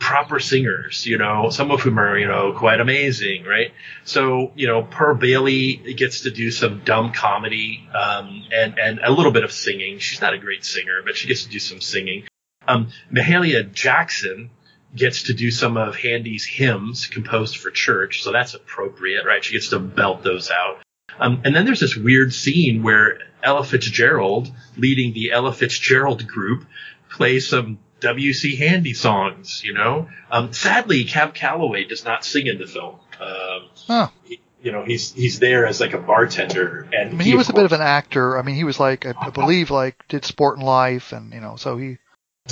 proper singers, you know, some of whom are, you know, quite amazing, right? So, you know, Pearl Bailey gets to do some dumb comedy, um, and, and a little bit of singing. She's not a great singer, but she gets to do some singing. Um, Mahalia Jackson gets to do some of Handy's hymns composed for church, so that's appropriate, right? She gets to belt those out. Um, and then there's this weird scene where Ella Fitzgerald, leading the Ella Fitzgerald group, plays some W.C. Handy songs, you know? Um, sadly, Cab Calloway does not sing in the film. Um, Huh. he- you know, he's, he's there as like a bartender and I mean, he was a bit of an actor. I mean, he was like, I, I believe, like did Sportin' Life, and you know, so he.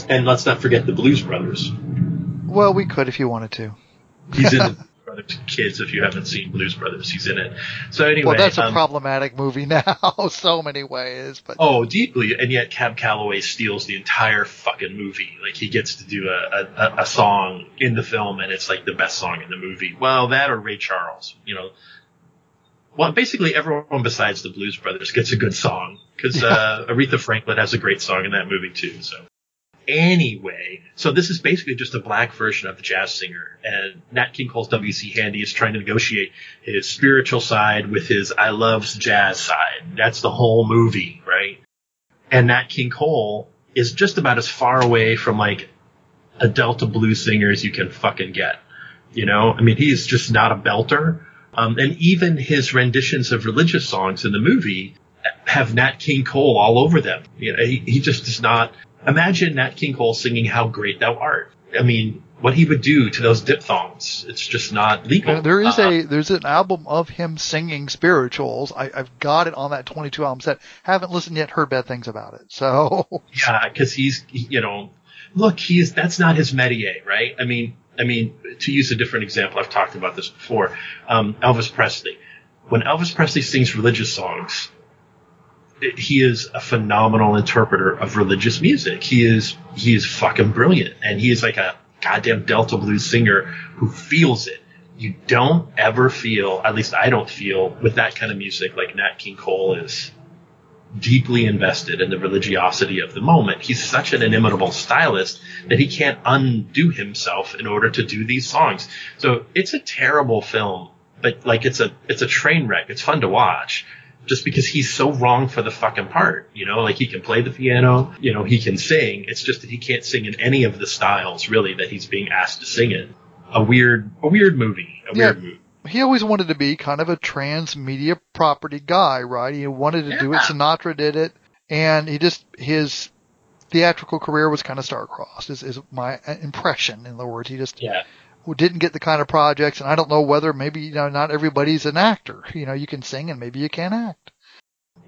and let's not forget the Blues Brothers. Well, we could if you wanted to. He's in Kids. If you haven't seen Blues Brothers, he's in it. So anyway, well, that's a um, problematic movie now, so many ways. But Oh, deeply, and yet Cab Calloway steals the entire fucking movie. Like he gets to do a, a, a song in the film, and it's like the best song in the movie. Well, that or Ray Charles, you know. Well, basically everyone besides the Blues Brothers gets a good song because uh, Aretha Franklin has a great song in that movie too. So anyway, so this is basically just a black version of the jazz singer, and Nat King Cole's W.C. Handy is trying to negotiate his spiritual side with his I loves jazz side. That's the whole movie, right? And Nat King Cole is just about as far away from like a Delta blues singer as you can fucking get. You know, I mean, he's just not a belter. Um, and even his renditions of religious songs in the movie have Nat King Cole all over them. You know, he, he just does not. Imagine Nat King Cole singing "How Great Thou Art." I mean, what he would do to those diphthongs, it's just not legal. There is Uh, a there's an album of him singing spirituals. I, I've got it on that 22 album set. Haven't listened yet. Heard bad things about it. So Yeah, because he's, you know, look, he's that's not his métier, right? I mean, I mean, to use a different example, I've talked about this before. Um, Elvis Presley. When Elvis Presley sings religious songs, he is a phenomenal interpreter of religious music. He is he is fucking brilliant, and he is like a goddamn Delta blues singer who feels it. You don't ever feel, at least I don't feel, with that kind of music like Nat King Cole is deeply invested in the religiosity of the moment. He's such an inimitable stylist that he can't undo himself in order to do these songs. So it's a terrible film, but like it's a it's a train wreck. It's fun to watch. Just because he's so wrong for the fucking part, you know, like he can play the piano, you know, he can sing. It's just that he can't sing in any of the styles really that he's being asked to sing in. A weird, a weird movie, a Yeah. weird movie. he always wanted to be kind of a transmedia property guy, right? He wanted to do it. Sinatra did it, and he just his theatrical career was kind of star-crossed. Is, is my impression. In other words, he just Yeah. Didn't get the kind of projects, and I don't know whether maybe you know not everybody's an actor. You know, you can sing and maybe you can't act.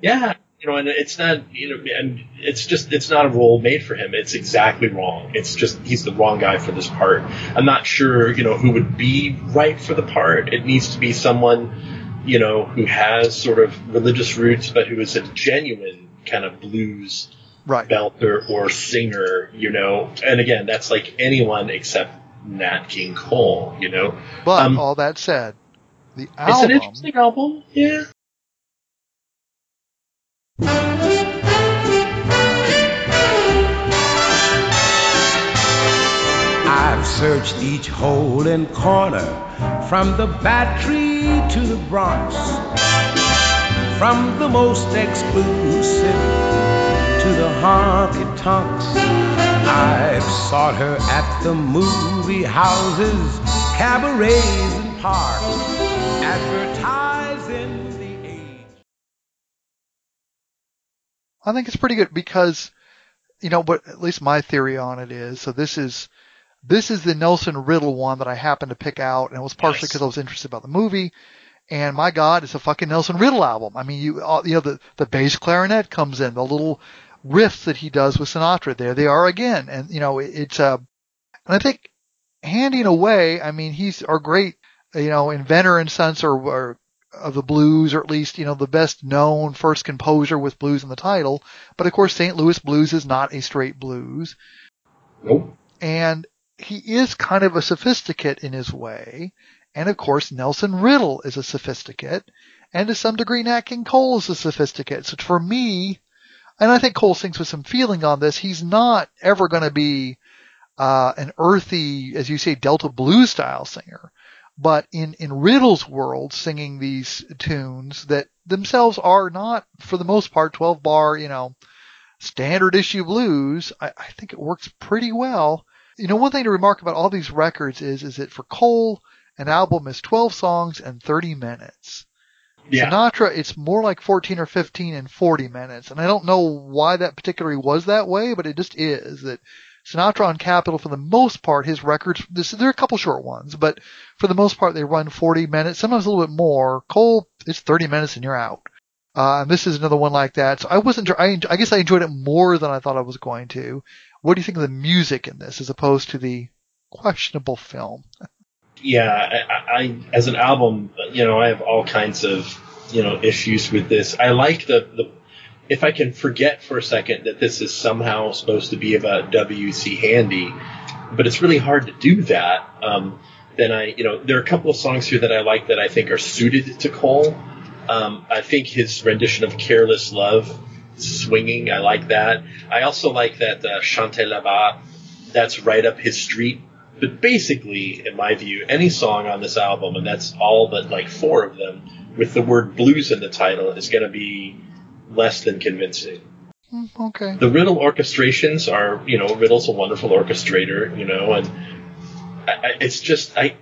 Yeah, you know, and it's not, you know, and it's just, it's not a role made for him. It's exactly wrong. It's just, he's the wrong guy for this part. I'm not sure, you know, who would be right for the part. It needs to be someone, you know, who has sort of religious roots, but who is a genuine kind of blues right. belter or singer, you know. And again, that's like anyone except Nat King Cole, you know. But Um, all that said, the album. It's an interesting album, yeah. I've searched each hole and corner, from the Battery to the Bronx, from the most exclusive to the honky tonks. I've sought her at the movie houses, cabarets, and parks, advertising the age. I think it's pretty good because, you know, but at least my theory on it is, so this is, this is the Nelson Riddle one that I happened to pick out, and it was partially Yes. because I was interested about the movie. And my God, it's a fucking Nelson Riddle album. I mean, you, you know, the, the bass clarinet comes in, the little riffs that he does with Sinatra, there they are again. And, you know, it, it's, uh, and I think Handy in a way, I mean, he's our great, you know, inventor and sense or, or of the blues, or at least, you know, the best known first composer with blues in the title. But of course, St. Louis blues is not a straight blues. Nope. And he is kind of a sophisticate in his way. And of course, Nelson Riddle is a sophisticate. And to some degree, Nat King Cole is a sophisticate. So for me, and I think Cole sings with some feeling on this, he's not ever going to be uh, an earthy, as you say, Delta blues style singer. But in, in Riddle's world, singing these tunes that themselves are not, for the most part, 12 bar, you know, standard issue blues, I, I think it works pretty well. You know, one thing to remark about all these records is, is that for Cole, an album is 12 songs and 30 minutes. Yeah. Sinatra, it's more like 14 or 15 and 40 minutes. And I don't know why that particularly was that way, but it just is that Sinatra on Capitol, for the most part, his records, this, there are a couple short ones, but for the most part, they run 40 minutes, sometimes a little bit more. Cole, it's 30 minutes and you're out. Uh, and this is another one like that. So I wasn't, I, I guess I enjoyed it more than I thought I was going to. What do you think of the music in this as opposed to the questionable film? yeah, I, I as an album, you know, I have all kinds of you know issues with this. I like the the if I can forget for a second that this is somehow supposed to be about W.C. Handy, but it's really hard to do that. Um, then I, you know, there are a couple of songs here that I like that I think are suited to Cole. Um, I think his rendition of "Careless Love," swinging, I like that. I also like that uh, "Chantez-Les Bas." That's right up his street. But basically, in my view, any song on this album, and that's all but like four of them, with the word blues in the title, is going to be less than convincing. Hmm, okay. The Riddle orchestrations are, you know, Riddle's a wonderful orchestrator, you know, and I, I, it's just I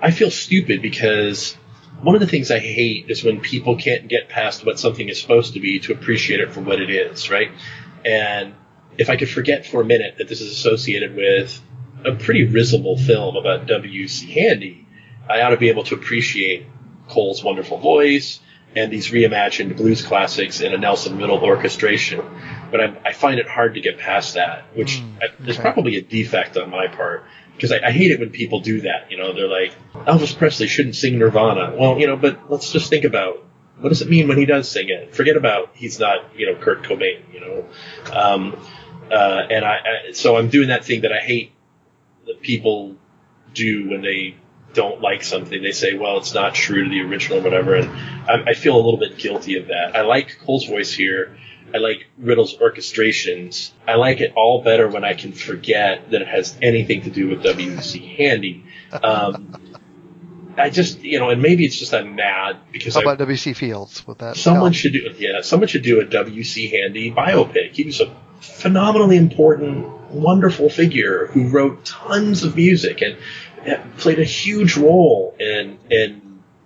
I feel stupid because one of the things I hate is when people can't get past what something is supposed to be to appreciate it for what it is, right? And if I could forget for a minute that this is associated with a pretty risible film about W.C. Handy, I ought to be able to appreciate Cole's wonderful voice and these reimagined blues classics in a Nelson Riddle orchestration. But I, I find it hard to get past that, which Mm, I, is probably a defect on my part because I, I hate it when people do that. You know, they're like, Elvis Presley shouldn't sing Nirvana. Well, you know, but let's just think about what does it mean when he does sing it? Forget about he's not, you know, Kurt Cobain. You know, um, uh, and I, I so I'm doing that thing that I hate that people do when they don't like something. They say, well, it's not true to the original or whatever. And I, I feel a little bit guilty of that. I like Cole's voice here. I like Riddle's orchestrations. I like it all better when I can forget that it has anything to do with W.C. Handy. Um, I just, you know, and maybe it's just I'm mad because How I, about W.C. Fields with that? Someone should do yeah, someone should do a W.C. Handy biopic. He was a phenomenally important, wonderful figure who wrote tons of music and played a huge role in in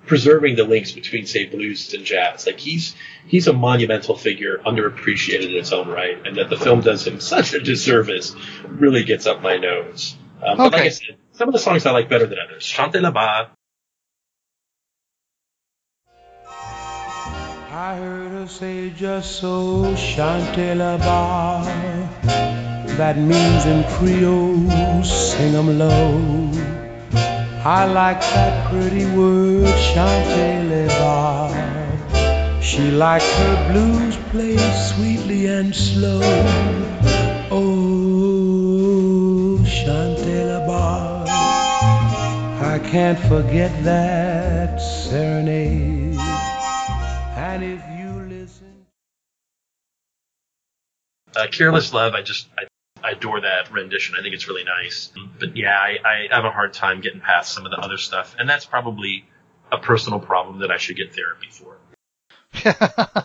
preserving the links between say blues and jazz. Like he's he's a monumental figure, underappreciated in its own right, and that the film does him such a disservice really gets up my nose. Um, But like Okay. I said, some of the songs I like better than others. Chantez-les bas, I heard her say just so chantez-les bas. That means in Creole, sing 'em low. I like that pretty word, chantez-les bas. She liked her blues played sweetly and slow. Oh, Chantez Bar. I can't forget that serenade. And if you listen. Uh, Careless Love, I just I, I adore that rendition. I think it's really nice. But yeah, I, I have a hard time getting past some of the other stuff, and that's probably a personal problem that I should get therapy for.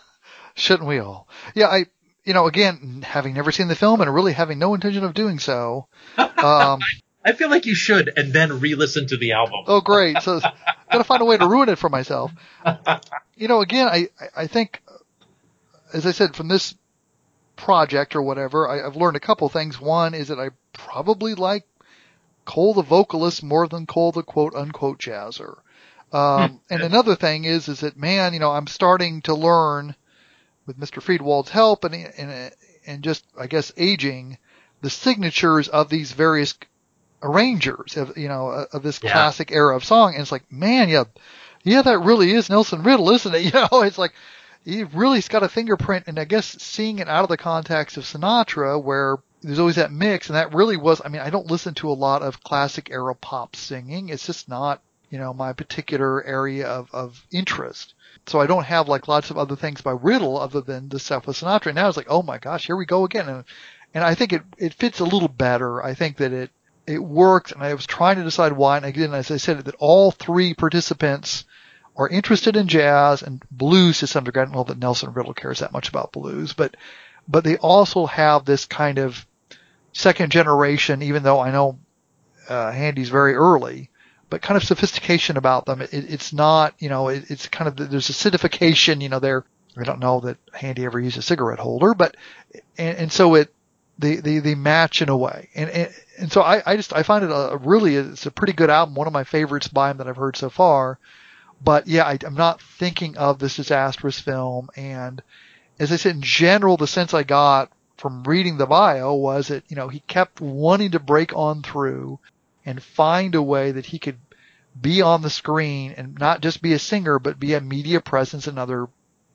Shouldn't we all? Yeah, I, you know, again, having never seen the film and really having no intention of doing so. Um, I feel like you should, and then re-listen to the album. oh, great. So, gotta find a way to ruin it for myself. You know, again, I, I- I think, as I said, from this project or whatever, I, I've learned a couple things. One is that I probably like Cole the vocalist more than Cole the quote unquote jazzer. Um, and another thing is, is that man, you know, I'm starting to learn with Mr. Friedwald's help and, and, and just, I guess, aging the signatures of these various arrangers of, you know, of this Yeah. classic era of song. And it's like, man, yeah, yeah, that really is Nelson Riddle, isn't it? You know, it's like, he really's got a fingerprint and I guess seeing it out of the context of Sinatra where there's always that mix and that really was, I mean, I don't listen to a lot of classic era pop singing. It's just not, you know, my particular area of, of interest. So I don't have like lots of other things by Riddle other than the stuff with Sinatra. And now it's like, oh my gosh, here we go again. And, and I think it, it fits a little better. I think that it, it works and I was trying to decide why. And again, as I said, that all three participants are interested in jazz and blues to some degree. I don't know that Nelson Riddle cares that much about blues, but, but they also have this kind of second generation, even though I know, uh, Handy's very early, but kind of sophistication about them. It, it's not, you know, it, it's kind of, there's acidification, you know, there, I don't know that Handy ever used a cigarette holder, but, and, and so it, they, they, they match in a way. And, and, and so I, I just, I find it a, really, it's a pretty good album. One of my favorites by him that I've heard so far. But yeah, I, I'm not thinking of this disastrous film. And as I said, in general, the sense I got from reading the bio was that, you know, he kept wanting to break on through and find a way that he could be on the screen and not just be a singer, but be a media presence in other,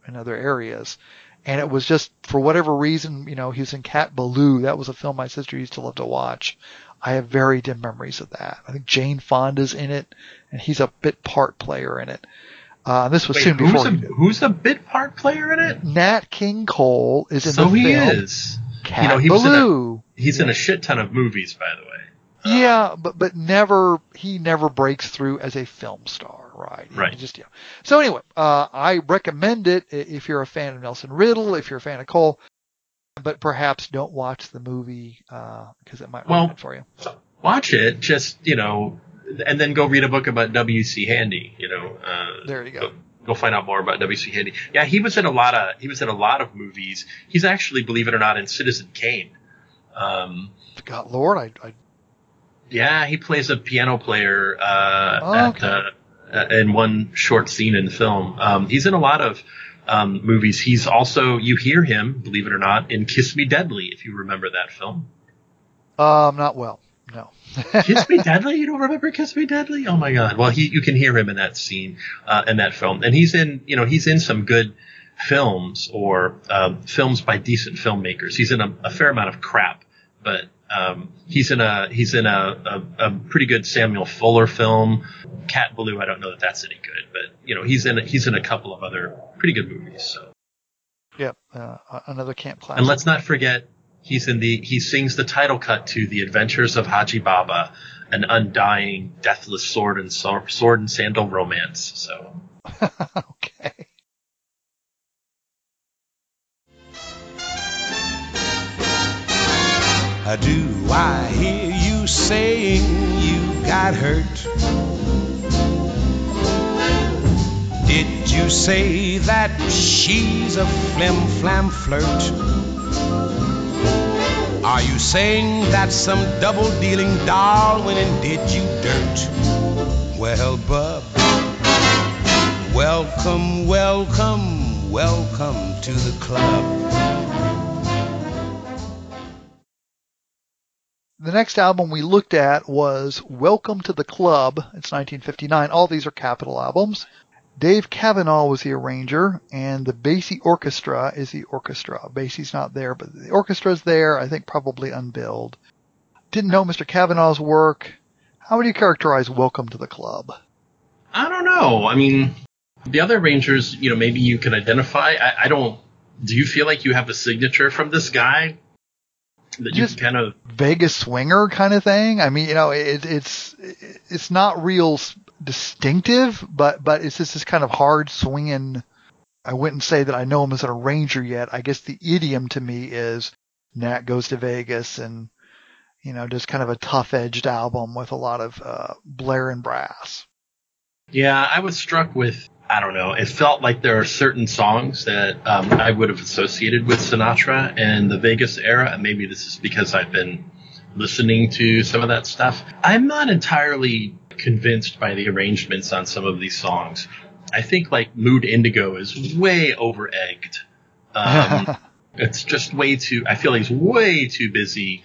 in other areas. And it was just, for whatever reason, you know, he was in Cat Ballou. That was a film my sister used to love to watch. I have very dim memories of that. I think Jane Fonda's in it, and he's a bit part player in it. Uh, this was Wait, soon who's before a, who's a bit part player in it? Nat King Cole is in so the he film is. Cat you know, he in a, he's in a shit ton of movies, by the way. Yeah, but but never he never breaks through as a film star, right? Right. Just yeah. So anyway, uh, I recommend it if you're a fan of Nelson Riddle, if you're a fan of Cole, but perhaps don't watch the movie because it might ruin Well, it for you. Watch it, just you know, and then go read a book about W.C. Handy. You know, uh, There you go. go, go find out more about W.C. Handy. Yeah, he was in a lot of he was in a lot of movies. He's actually, believe it or not, in Citizen Kane. Um, God, Lord, I, I yeah, he plays a piano player uh, Oh, at, okay. uh, uh, in one short scene in the film. Um, he's in a lot of um, movies. He's also you hear him, believe it or not, in Kiss Me Deadly, if you remember that film. um not well. No. Kiss Me Deadly? You don't remember Kiss Me Deadly? Oh my God! Well, he you can hear him in that scene uh, in that film, and he's in you know he's in some good films or um, films by decent filmmakers. He's in a, a fair amount of crap, but um, he's in a he's in a, a, a pretty good Samuel Fuller film. Cat Blue. I don't know that that's any good, but you know he's in he's in a couple of other pretty good movies. So Yep. Uh, another camp class. and let's not forget he's in the he sings the title cut to The Adventures of Hajji Baba, an undying, deathless sword and sword and sandal romance. So okay. Uh, Do I hear you saying you got hurt? Did you say that she's a flim flam flirt? Are you saying that some double dealing Darwin did you dirt? Well, bub, welcome, welcome, welcome to the club. The next album we looked at was Welcome to the Club. It's 1959. All these are Capitol albums. Dave Cavanaugh was the arranger, and the Basie Orchestra is the orchestra. Basie's not there, but the orchestra's there. I think probably unbilled. Didn't know Mr. Cavanaugh's work. How would you characterize Welcome to the Club? I don't know. I mean, the other arrangers, you know, maybe you can identify. I, I don't. Do you feel like you have a signature from this guy that you Just- kind of? Vegas swinger kind of thing. I mean, you know, it, it's it's not real distinctive, but but it's just this kind of hard swinging. I wouldn't say that I know him as an arranger yet. I guess the idiom to me is Nat goes to Vegas and you know just kind of a tough edged album with a lot of uh, blare and brass. Yeah, I was struck with. I don't know. It felt like there are certain songs that um, I would have associated with Sinatra and the Vegas era, and maybe this is because I've been listening to some of that stuff. I'm not entirely convinced by the arrangements on some of these songs. I think like Mood Indigo is way over egged. Um, it's just way too. I feel like he's way too busy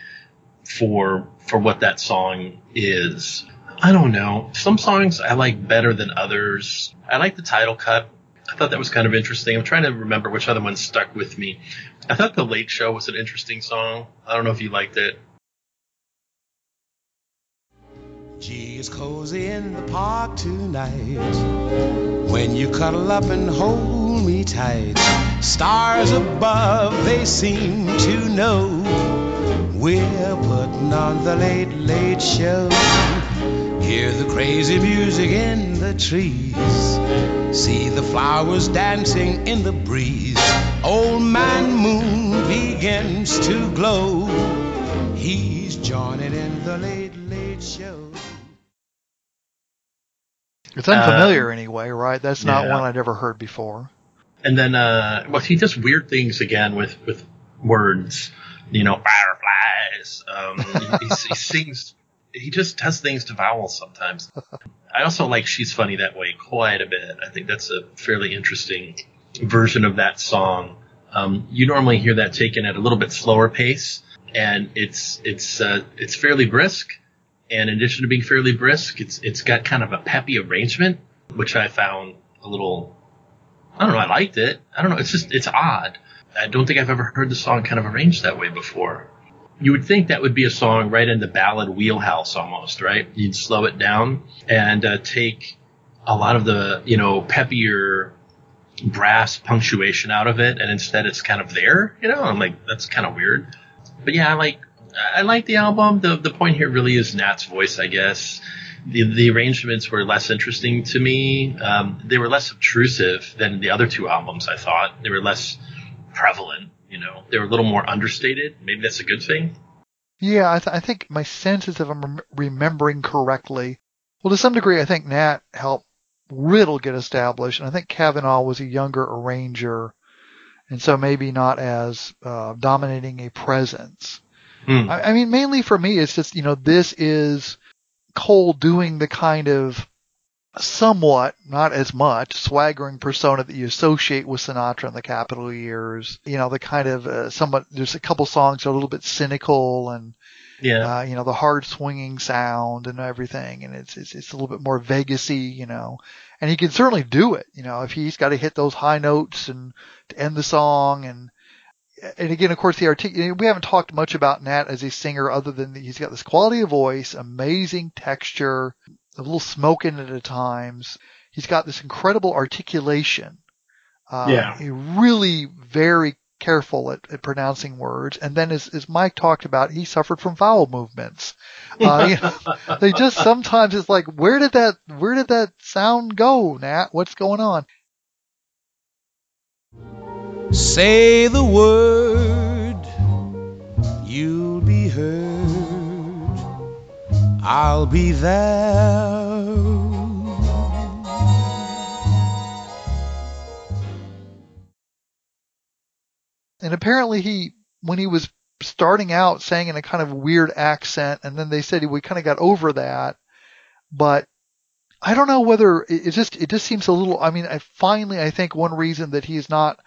for for what that song is. I don't know. Some songs I like better than others. I like the title cut. I thought that was kind of interesting. I'm trying to remember which other one stuck with me. I thought the Late Show was an interesting song. I don't know if you liked it. Gee, it's cozy in the park tonight. When you cuddle up and hold me tight, stars above, they seem to know we're putting on the late, late show. Hear the crazy music in the trees. See the flowers dancing in the breeze. Old man moon begins to glow. He's joining in the late, late show. It's unfamiliar anyway, right? That's not yeah. one I'd ever heard before. And then, uh, well, he does weird things again with, with words, you know, fireflies. Um, he, he, he sings, he just does things to vowels sometimes. I also like She's Funny That Way quite a bit. I think that's a fairly interesting version of that song. Um, you normally hear that taken at a little bit slower pace, and it's, it's, uh, it's fairly brisk. And in addition to being fairly brisk, it's, it's got kind of a peppy arrangement, which I found a little I don't know. I liked it. I don't know. It's just it's odd. I don't think I've ever heard the song kind of arranged that way before. You would think that would be a song right in the ballad wheelhouse almost, right? You'd slow it down and uh, take a lot of the you know peppier brass punctuation out of it, and instead it's kind of there. You know, I'm like that's kind of weird. But yeah, I like I like the album. The the point here really is Nat's voice, I guess the, the arrangements were less interesting to me. Um, they were less obtrusive than the other two albums. I thought they were less prevalent. You know, they were a little more understated. Maybe that's a good thing. Yeah, I, th- I think my sense is if I'm rem- remembering correctly. Well, to some degree, I think Nat helped Riddle get established, and I think Cavanaugh was a younger arranger, and so maybe not as uh, dominating a presence. Hmm. I, I mean, mainly for me, it's just you know this is Cole doing the kind of somewhat, not as much, swaggering persona that you associate with Sinatra in the Capitol years. You know, the kind of uh, somewhat, there's a couple songs that are a little bit cynical and, Yeah. uh, you know, the hard swinging sound and everything. And it's, it's, it's a little bit more Vegasy, you know, and he can certainly do it, you know, if he's got to hit those high notes and to end the song and, and again, of course, the artic- we haven't talked much about Nat as a singer other than he's got this quality of voice, amazing texture, a little smoke in it at times. He's got this incredible articulation. Uh, Yeah. He really very careful at, at pronouncing words. And then as, as Mike talked about, he suffered from vowel movements. Uh, you know, they just sometimes it's like, where did that, where did that sound go, Nat? What's going on? Say the word, you'll be heard. I'll be there. and apparently he when he was starting out sang in a kind of weird accent and then they said we kind of got over that but i don't know whether it, just it just seems a little i mean i finally i think one reason that he's not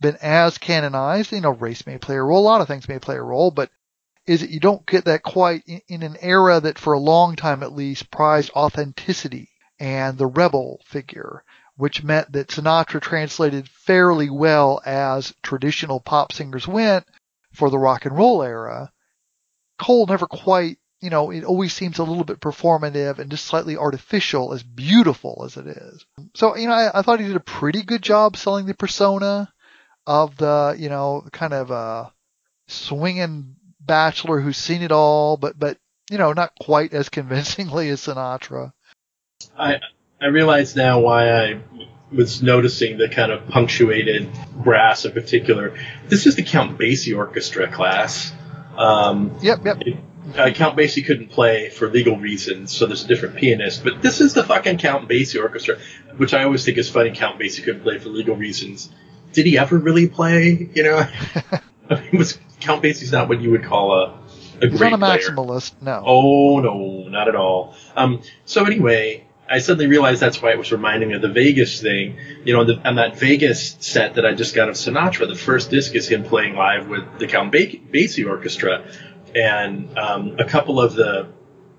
been as canonized you know race may play a role a lot of things may play a role but is that you don't get that quite in, in an era that for a long time at least prized authenticity and the rebel figure which meant that Sinatra translated fairly well as traditional pop singers went for the rock and roll era. Cole never quite, you know, it always seems a little bit performative and just slightly artificial, as beautiful as it is. So, you know, I, I thought he did a pretty good job selling the persona of the, you know, kind of uh, swinging bachelor who's seen it all, but but you know, not quite as convincingly as Sinatra. I I realize now why I was noticing the kind of punctuated brass in particular. This is the Count Basie Orchestra class. Um, Yep, yep. uh, Count Basie couldn't play for legal reasons, so there's a different pianist. But this is the fucking Count Basie Orchestra, which I always think is funny. Count Basie couldn't play for legal reasons. Did he ever really play? You know, I mean, was Count Basie's not what you would call a a He's great not a player. maximalist, no. Oh no, not at all. Um, so anyway, I suddenly realized that's why it was reminding me of the Vegas thing. You know, on, the, on that Vegas set that I just got of Sinatra, the first disc is him playing live with the Count ba- Basie Orchestra, and um, a couple of the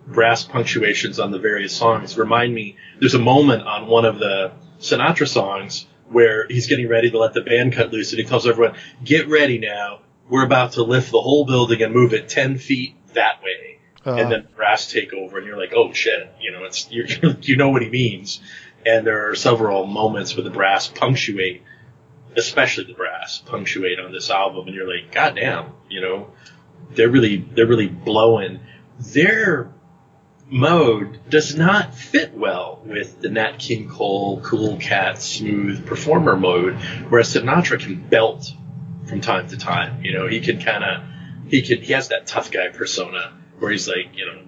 brass punctuations on the various songs remind me. There's a moment on one of the Sinatra songs where he's getting ready to let the band cut loose, and he tells everyone, "Get ready now. We're about to lift the whole building and move it ten feet that way." Uh, and then brass take over, and you're like, "Oh shit!" You know, it's you you know what he means. And there are several moments where the brass punctuate, especially the brass punctuate on this album, and you're like, "God damn!" You know, they're really they're really blowing. Their mode does not fit well with the Nat King Cole cool cat smooth performer mode, whereas Sinatra can belt from time to time. You know, he can kind of he can he has that tough guy persona where he's like, you know,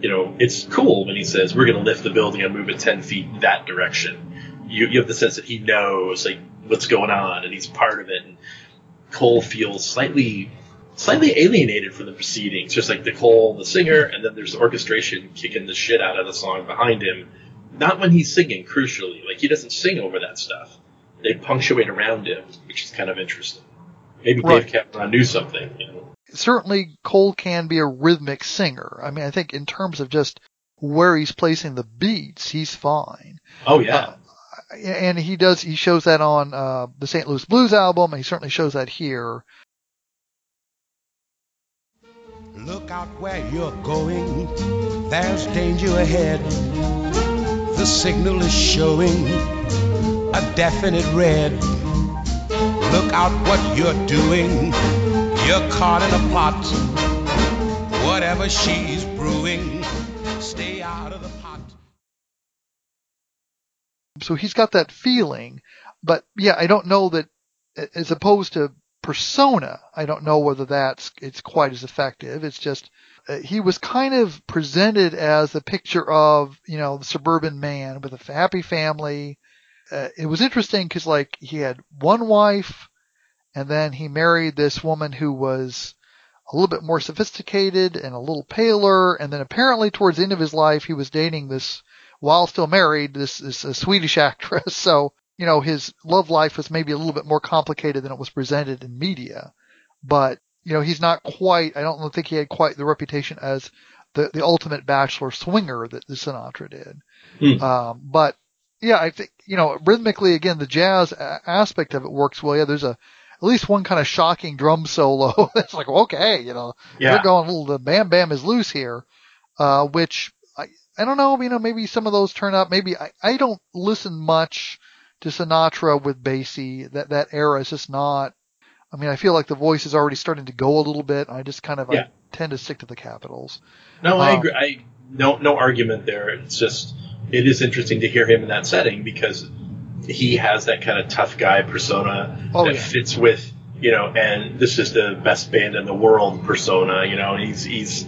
you know, it's cool when he says we're going to lift the building and move it ten feet that direction. You you have the sense that he knows like what's going on and he's part of it. And Cole feels slightly slightly alienated from the proceedings, just like the Cole, the singer, and then there's the orchestration kicking the shit out of the song behind him. Not when he's singing, crucially. Like he doesn't sing over that stuff. They punctuate around him, which is kind of interesting. Maybe Right. Dave Cavanaugh knew something, you know. certainly Cole can be a rhythmic singer. I mean, I think in terms of just where he's placing the beats, he's fine. Oh yeah. Uh, and he does, he shows that on, uh, the St. Louis Blues album, and he certainly shows that here. Look out where you're going, there's danger ahead. The signal is showing a definite red. Look out what you're doing, you're caught in a plot. Whatever she's brewing, stay out of the pot. So he's got that feeling, but yeah, I don't know that as opposed to persona, I don't know whether that's, it's quite as effective. It's just, uh, he was kind of presented as a picture of, you know, the suburban man with a happy family. Uh, it was interesting because like he had one wife and then he married this woman who was a little bit more sophisticated and a little paler. And then apparently towards the end of his life, he was dating this, while still married, this, this Swedish actress. So, you know, his love life was maybe a little bit more complicated than it was presented in media. But, you know, he's not quite, I don't think he had quite the reputation as the, the ultimate bachelor swinger that the Sinatra did. Hmm. Um, but yeah, I think, you know, rhythmically, again, the jazz a- aspect of it works well. Yeah, there's a, at least one kind of shocking drum solo. it's like, okay, you know, Yeah. they're going a little, the bam bam is loose here, uh, which I, I don't know, you know, maybe some of those turn up. Maybe I, I don't listen much to Sinatra with Basie. That, that era is just not, I mean, I feel like the voice is already starting to go a little bit. I just kind of, Yeah. I tend to stick to the Capitols. No, I Um, agree. I no no argument there. It's just it is interesting to hear him in that setting because he has that kind of tough guy persona Oh, that yeah. fits with you know, and this is the best band in the world persona. You know, he's he's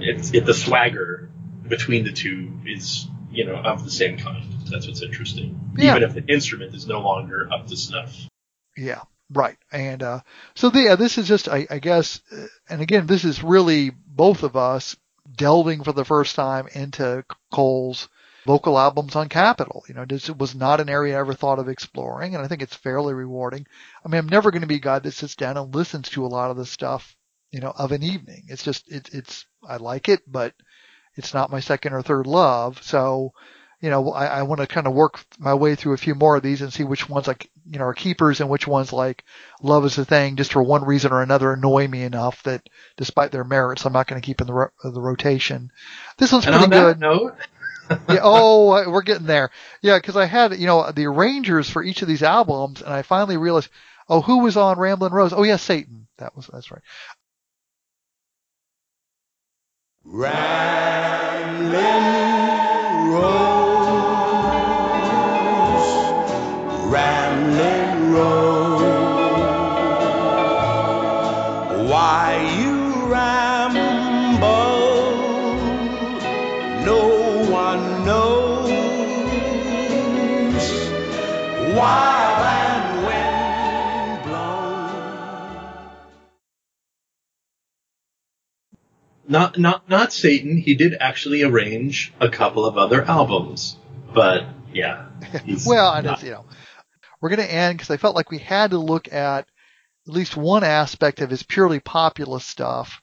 it's it the swagger between the two is you know of the same kind. That's what's interesting. Yeah. Even if the instrument is no longer up to snuff. Yeah, right. And uh, so the, yeah, this is just, I, I guess, uh, and again, this is really both of us delving for the first time into Cole's vocal albums on Capitol. You know, this was not an area I ever thought of exploring, and I think it's fairly rewarding. I mean, I'm never going to be a guy that sits down and listens to a lot of this stuff, you know, of an evening. It's just, it's, it's, I like it, but it's not my second or third love. So, you know, I, I want to kind of work my way through a few more of these and see which ones like, you know, are keepers and which ones like love is a thing just for one reason or another annoy me enough that despite their merits, I'm not going to keep in the, ro- the rotation. This one's And pretty good. that note, yeah, oh, we're getting there. Yeah, because I had, you know, the arrangers for each of these albums, and I finally realized, oh, who was on Ramblin' Rose? Oh, yeah, Satan. That was that's right. Ramblin' not not not Satan. He did actually arrange a couple of other albums, but yeah, Well, and not- it's, you know, we're going to end because I felt like we had to look at at least one aspect of his purely populist stuff.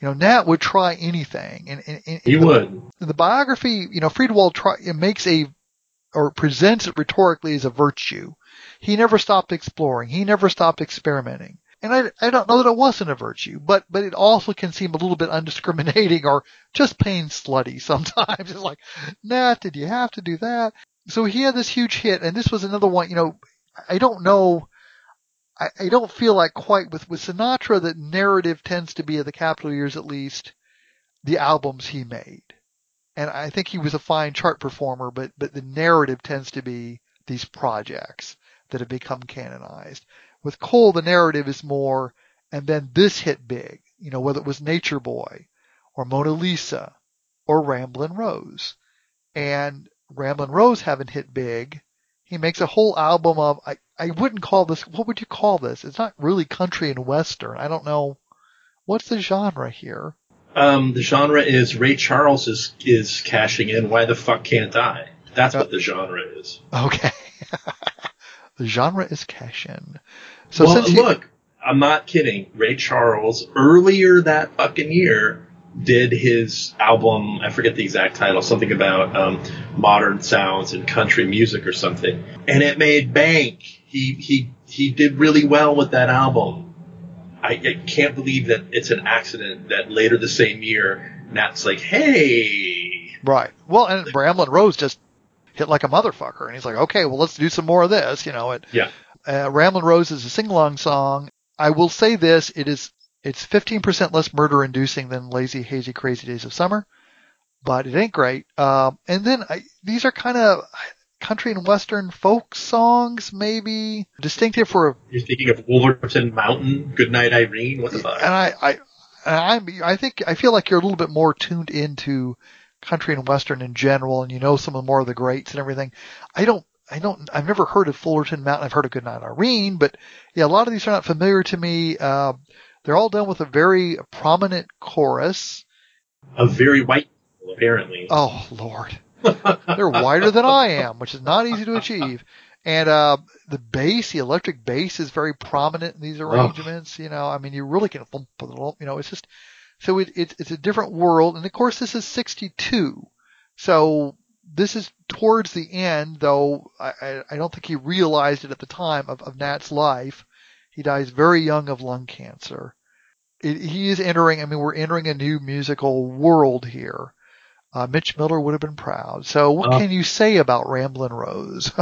You know, Nat would try anything, and, and, and he the, would. the biography, you know, Friedwald try, it makes a or presents it rhetorically as a virtue. He never stopped exploring. He never stopped experimenting. And I, I don't know that it wasn't a virtue, but, but it also can seem a little bit undiscriminating or just plain slutty sometimes. It's like, Nat, did you have to do that? So he had this huge hit, and this was another one, you know, I don't know, I, I don't feel like quite with, with Sinatra that narrative tends to be at the Capitol years at least, the albums he made and I think he was a fine chart performer, but but the narrative tends to be these projects that have become canonized. With Cole, the narrative is more, and then this hit big, you know, whether it was Nature Boy, or Mona Lisa, or Ramblin' Rose, and Ramblin' Rose haven't hit big. He makes a whole album of I I wouldn't call this what would you call this? It's not really country and western. I don't know what's the genre here. Um, the genre is Ray Charles is is cashing in. Why the fuck can't I? That's what the genre is. Okay. the genre is cash in. So well, since you, look, I'm not kidding. Ray Charles earlier that fucking year did his album. I forget the exact title. Something about um, modern sounds and country music or something, and it made bank. He he he did really well with that album. I, I can't believe that it's an accident that later the same year, Nat's like, "Hey, right. Well, and Ramblin' Rose just hit like a motherfucker, and he's like, okay, well, let's do some more of this. You know, it. yeah, Uh, Ramblin' Rose is a sing-along song. I will say this: it is it's 15% less murder-inducing than Lazy Hazy Crazy Days of Summer, but it ain't great. Um, and then I, these are kind of country and western folk songs, maybe distinctive for a you're thinking of Wolverton Mountain, Goodnight Irene. What the fuck?" and I, I, I'm, I think, I feel like you're a little bit more tuned into country and western in general, and you know some of more of the greats and everything. I don't, I don't, I've never heard of Wolverton Mountain. I've heard of Goodnight Irene, but yeah, a lot of these are not familiar to me. Uh, they're all done with a very prominent chorus. A very white, people, apparently. Oh Lord, they're whiter than I am, which is not easy to achieve. And uh, the bass, the electric bass, is very prominent in these arrangements. You know, I mean, you really can, thump a little, you know, it's just so it, it, it's a different world. And of course, this is '62, so this is towards the end, though I, I, don't think he realized it at the time of, of Nat's life. He dies very young of lung cancer. It, he is entering. I mean, we're entering a new musical world here. Uh, Mitch Miller would have been proud. So, what Uh. can you say about Ramblin' Rose?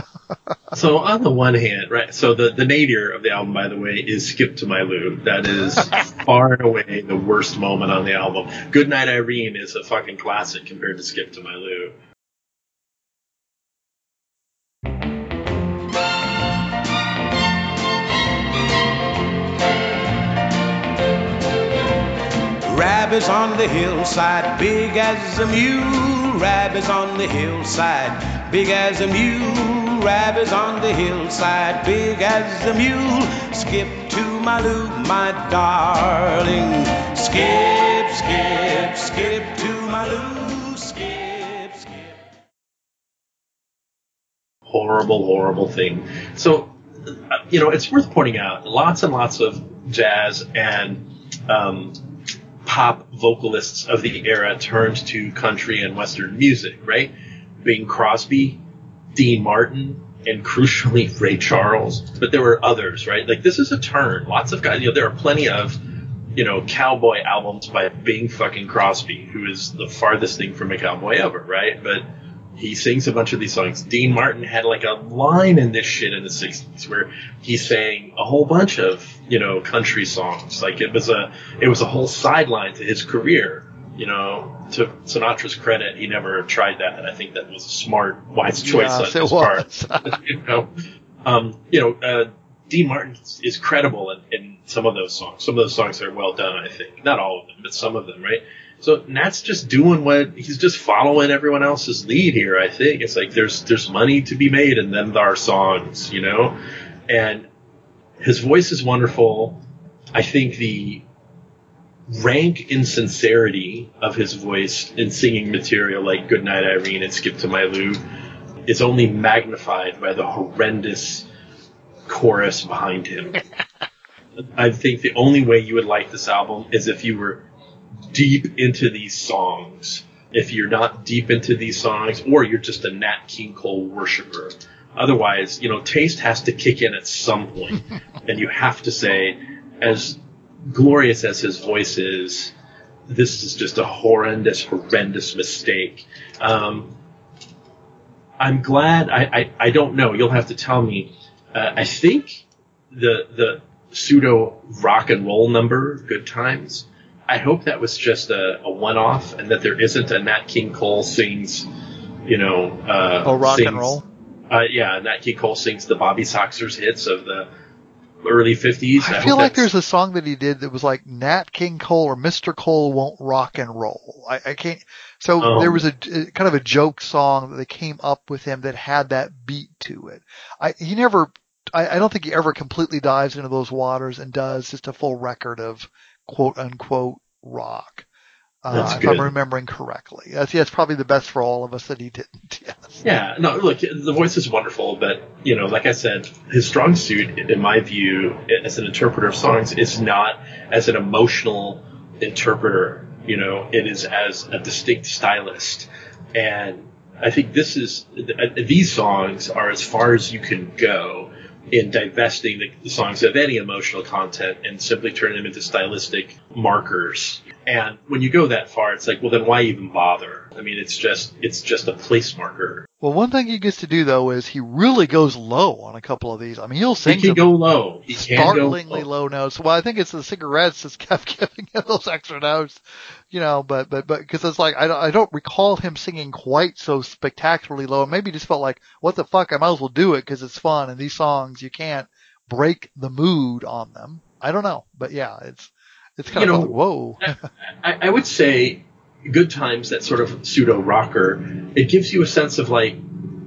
So on the one hand, right, so the, the nadir of the album, by the way, is Skip to My Lou. That is far and away the worst moment on the album. Goodnight Irene is a fucking classic compared to Skip to My Lou. Rabbits on the hillside, big as a mule. Rabbits on the hillside, big as a mule. Rabbits on the hillside, big as a mule. Skip to my Lou, my darling. Skip, skip, skip to my Lou. Skip, skip. Horrible, horrible thing. So, you know, it's worth pointing out lots and lots of jazz and um, pop vocalists of the era turned to country and western music, right? Bing Crosby, Dean Martin, and crucially Ray Charles. But there were others, right? Like this is a turn. Lots of guys. You know, there are plenty of you know cowboy albums by Bing fucking Crosby, who is the farthest thing from a cowboy ever, right? But he sings a bunch of these songs. Dean Martin had like a line in this shit in the '60s where he sang a whole bunch of you know country songs. Like it was a it was a whole sideline to his career. You know, to Sinatra's credit, he never tried that, and I think that was a smart, wise choice Yes, on his part. you know, um, you know, uh, Dean Martin is credible in, in some of those songs. Some of those songs are well done, I think. Not all of them, but some of them, right? So Nat's just doing what he's just following everyone else's lead here. I think it's like there's there's money to be made, and then there are songs, you know, and his voice is wonderful. I think the rank insincerity of his voice in singing material like Goodnight Irene and Skip to My Lou is only magnified by the horrendous chorus behind him. I think the only way you would like this album is if you were deep into these songs. If you're not deep into these songs, or you're just a Nat King Cole worshiper. Otherwise, you know, taste has to kick in at some point, and you have to say, as glorious as his voice is, this is just a horrendous, horrendous mistake. Um, I'm glad. I, I, I don't know. You'll have to tell me. Uh, I think the the pseudo rock and roll number, "Good Times." I hope that was just a, a one off, and that there isn't a Nat King Cole sings, you know, uh, Oh, rock and roll. Uh, yeah, Nat King Cole sings the Bobby Soxers hits of the early '50s. I hope feel like there's a song that he did that was like Nat King Cole or Mr. Cole won't rock and roll. I, I can't. So Oh. there was a, a kind of a joke song that they came up with him that had that beat to it. I he never. I, I don't think he ever completely dives into those waters and does just a full record of quote unquote rock. Uh, if I'm remembering correctly, that's, yeah, it's probably the best for all of us that he didn't. Yes. Yeah, no, look, the voice is wonderful, but you know, like I said, his strong suit, in my view, as an interpreter of songs, is not as an emotional interpreter. You know, it is as a distinct stylist, and I think this is these songs are as far as you can go in divesting the, the songs of any emotional content and simply turning them into stylistic markers. And when you go that far, it's like, well, then why even bother? I mean, it's just it's just a place marker. Well, one thing he gets to do though is he really goes low on a couple of these. I mean, he'll He sing can go low. He startlingly low. low notes. Well, I think it's the cigarettes that's kept giving him those extra notes, you know. But but but because it's like I don't, I don't recall him singing quite so spectacularly low. Maybe he just felt like what the fuck, I might as well do it because it's fun. And these songs you can't break the mood on them. I don't know, but yeah, it's it's kind You of know, like, whoa. I, I would say Good Times, that sort of pseudo rocker, it gives you a sense of like,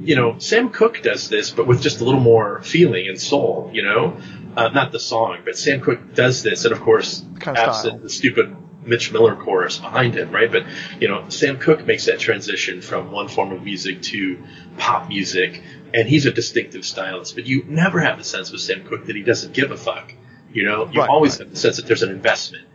you know, Sam Cooke does this, but with just a little more feeling and soul, you know? Uh, not the song, but Sam Cooke does this, and of course, Kind of absent style. the stupid Mitch Miller chorus behind him, right? But, you know, Sam Cooke makes that transition from one form of music to pop music, and he's a distinctive stylist, but you never have the sense with Sam Cooke that he doesn't give a fuck. You know, you Right, always right. have the sense that there's an investment.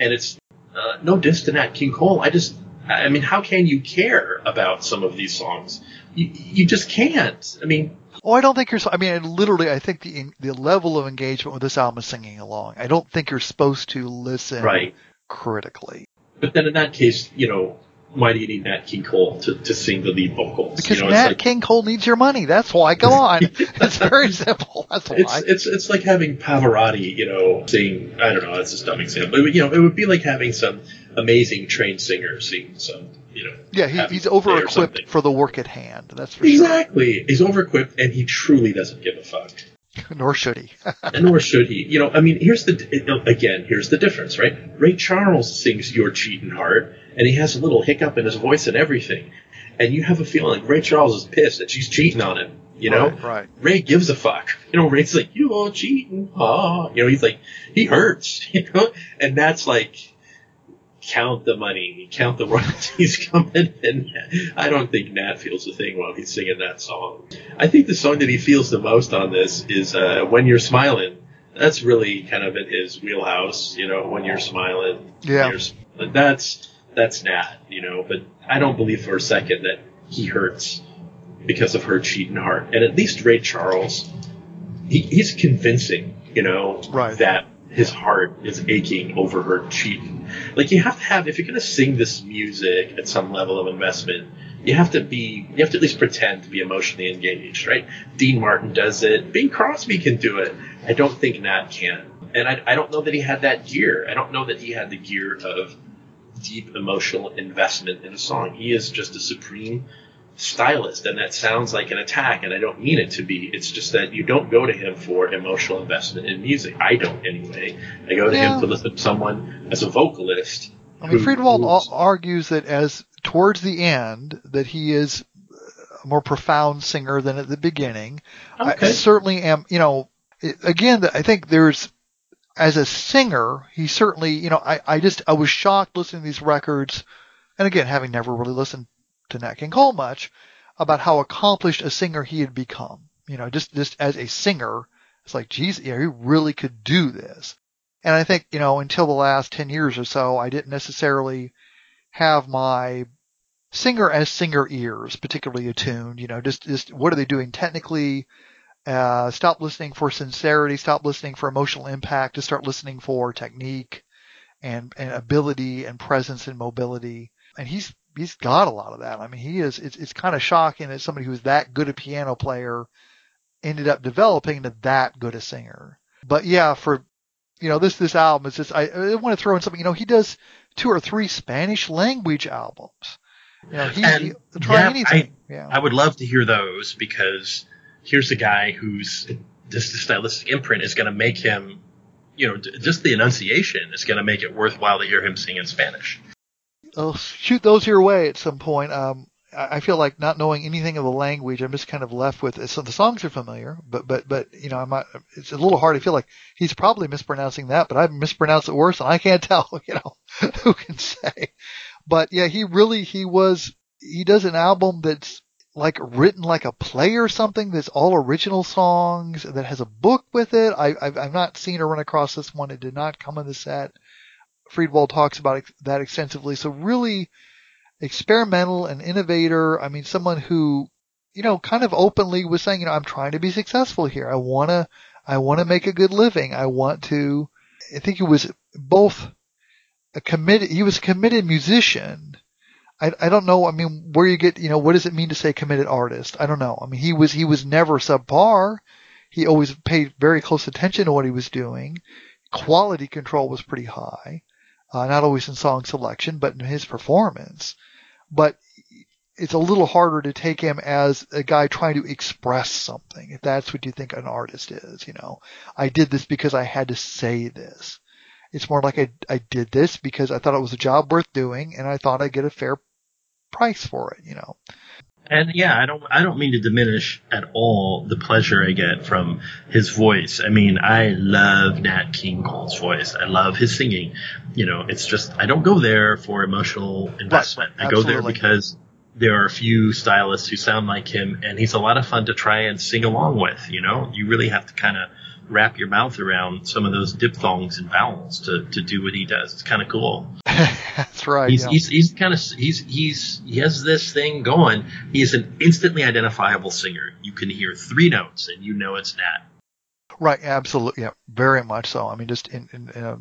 And it's uh, no diss to Nat King Cole. I just, I mean, how can you care about some of these songs? You, you just can't. I mean, Oh, I don't think you're. I mean, literally, I think the the level of engagement with this album is singing along. I don't think you're supposed to listen right. critically. But then in that case, you know, why do you need Nat King Cole to, to sing the lead vocals? Because you know, Nat like, King Cole needs your money. That's why. Go on. it's very simple. That's why. It's, it's it's like having Pavarotti, you know, sing. I don't know. That's a dumb example. But, you know, it would be like having some amazing trained singer sing some, you know. yeah, he, he's over equipped for the work at hand. That's for Exactly. He's over equipped, and he truly doesn't give a fuck. Nor should he. nor should he. You know, I mean, here's the again, here's the difference, right? Ray Charles sings "Your Cheating Heart," and he has a little hiccup in his voice and everything, and you have a feeling like Ray Charles is pissed that she's cheating on him. You know, Right, right. Ray gives a fuck. You know, Ray's like, "You're cheating," ah. You know, he's like, he hurts. You know, and that's like. Count the money, count the royalties coming in. I don't think Nat feels a thing while he's singing that song. I think the song that he feels the most on this is uh, "When You're Smiling." That's really kind of in his wheelhouse, you know. When you're smiling, Yeah. you're that's that's Nat, you know. But I don't believe for a second that he hurts because of her cheating heart. And at least Ray Charles, he, he's convincing, you know, Right. that his heart is aching over her cheating. Like you have to have, if you're going to sing this music at some level of investment, you have to be, you have to at least pretend to be emotionally engaged, right? Dean Martin does it. Bing Crosby can do it. I don't think Nat can. And I, I don't know that he had that gear. I don't know that he had the gear of deep emotional investment in a song. He is just a supreme stylist, and that sounds like an attack, and I don't mean it to be. It's just that you don't go to him for emotional investment in music. I don't, anyway. I go to Yeah. him to listen to someone as a vocalist. I mean, Friedwald argues that as towards the end, that he is a more profound singer than at the beginning. I certainly am, you know, again, I think there's, as a singer, he certainly, you know, I, I just, I was shocked listening to these records, and again, having never really listened to Nat King Cole much, about how accomplished a singer he had become. You know, just, just as a singer, it's like, geez, yeah, he really could do this. And I think, you know, until the last 10 years or so, I didn't necessarily have my singer as singer ears particularly attuned, you know, just, just what are they doing technically? Uh, stop listening for sincerity, stop listening for emotional impact, to start listening for technique and, and ability and presence and mobility. And he's, he's got a lot of that. I mean, he is, it's, it's kind of shocking that somebody who's that good a piano player ended up developing to that good a singer. But yeah, for, you know, this, this album is just, I, I want to throw in something, you know, he does two or three Spanish language albums. You know, he, And, he try yeah, anything. yeah. I would love to hear those because here's a guy who's this stylistic imprint is going to make him, you know, d- just the enunciation is going to make it worthwhile to hear him sing in Spanish. I'll shoot those your way at some point. Um, I I feel like not knowing anything of the language, I'm just kind of left with. So the songs are familiar, but but but you know, I'm not, it's a little hard. I feel like he's probably mispronouncing that, but I've mispronounced it worse, and I can't tell. You know, who can say? But yeah, he really he was he does an album that's like written like a play or something. That's all original songs that has a book with it. I I've, I've not seen or run across this one. It did not come in the set. Friedwald talks about that extensively. So really experimental and innovator. I mean, someone who, you know, kind of openly was saying, you know, I'm trying to be successful here. I want to, I want to make a good living. I want to, I think he was both a committed, he was a committed musician. I, I don't know. I mean, where you get, you know, what does it mean to say committed artist? I don't know. I mean, he was, he was never subpar. He always paid very close attention to what he was doing. Quality control was pretty high. Uh, not always in song selection, but in his performance. But it's a little harder to take him as a guy trying to express something, if that's what you think an artist is, you know. I did this because I had to say this. It's more like I, I did this because I thought it was a job worth doing and I thought I'd get a fair price for it, you know. And yeah, I don't I don't mean to diminish at all the pleasure I get from his voice. I mean, I love Nat King Cole's voice. I love his singing. You know, it's just I don't go there for emotional investment. right, I go there because there are a few stylists who sound like him and he's a lot of fun to try and sing along with, you know? You really have to kind of wrap your mouth around some of those diphthongs and vowels to, to do what he does. It's kind of cool. that's right. He's, know. he's, he's kind of, he's, he's, he has this thing going. He is an instantly identifiable singer. You can hear three notes and you know it's Nat. Right, absolutely, yeah, very much so. I mean, just in, in, in a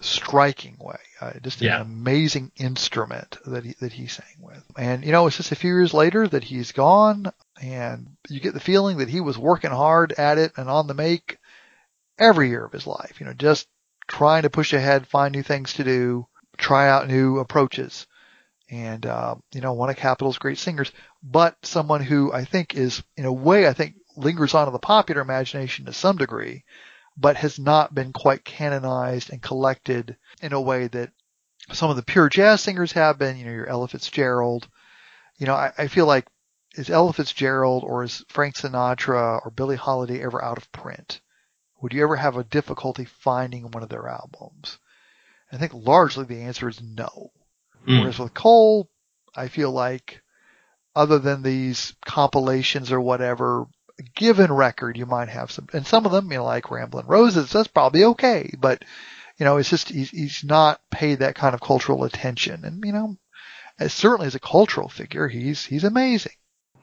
striking way, uh, just Yeah. an amazing instrument that he that he sang with. And you know, it's just a few years later that he's gone, and you get the feeling that he was working hard at it and on the make every year of his life. You know, just trying to push ahead, find new things to do, try out new approaches. And, uh, you know, one of Capitol's great singers, but someone who I think is, in a way, I think lingers on in the popular imagination to some degree, but has not been quite canonized and collected in a way that some of the pure jazz singers have been, you know, your Ella Fitzgerald. You know, I, I feel like is Ella Fitzgerald or is Frank Sinatra or Billie Holiday ever out of print? Would you ever have a difficulty finding one of their albums? I think largely the answer is no. Mm. Whereas with Cole, I feel like other than these compilations or whatever, a given record you might have some, and some of them, you know, like Ramblin' Roses, that's probably okay, but you know, it's just, he's, he's not paid that kind of cultural attention. And, you know, as certainly as a cultural figure, he's he's amazing.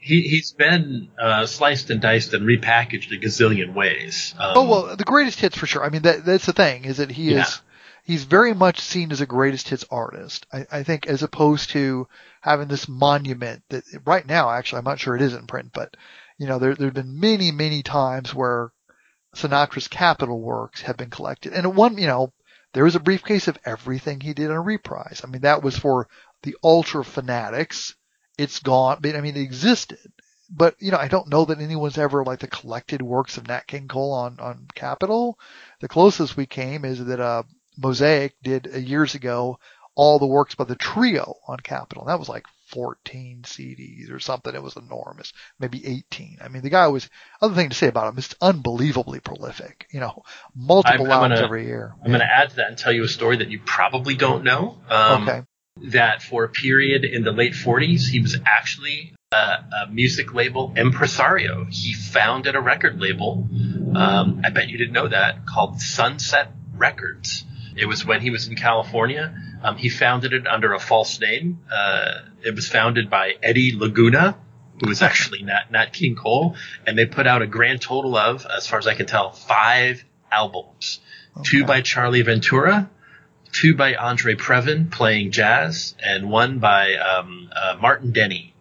He he's been uh, sliced and diced and repackaged a gazillion ways. Um, oh well, the greatest hits for sure. I mean, that that's the thing is that he Yeah. is he's very much seen as a greatest hits artist. I, I think as opposed to having this monument that right now, actually, I'm not sure it is in print, but you know, there there've been many many times where Sinatra's Capitol works have been collected, and at one, you know, there was a briefcase of everything he did on a reprise. I mean, that was for the ultra fanatics. It's gone, but I mean, it existed. But you know, I don't know that anyone's ever like the collected works of Nat King Cole on on Capitol. The closest we came is that uh, Mosaic did uh, years ago all the works by the trio on Capitol. That was like 14 CDs or something. It was enormous, maybe 18. I mean, the guy was. Other thing to say about him is unbelievably prolific. You know, multiple I'm- I'm albums gonna- every year. I'm going to add to that and tell you a story that you probably don't know. Um, okay. That for a period in the late 40s, he was actually a, a music label impresario. He founded a record label. Um, I bet you didn't know that called Sunset Records. It was when he was in California. Um, he founded it under a false name. Uh, it was founded by Eddie Laguna, who was actually Nat, Nat King Cole, and they put out a grand total of, as far as I can tell, five albums. Two by Charlie Ventura, two by Andre Previn playing jazz, and one by um, uh, Martin Denny.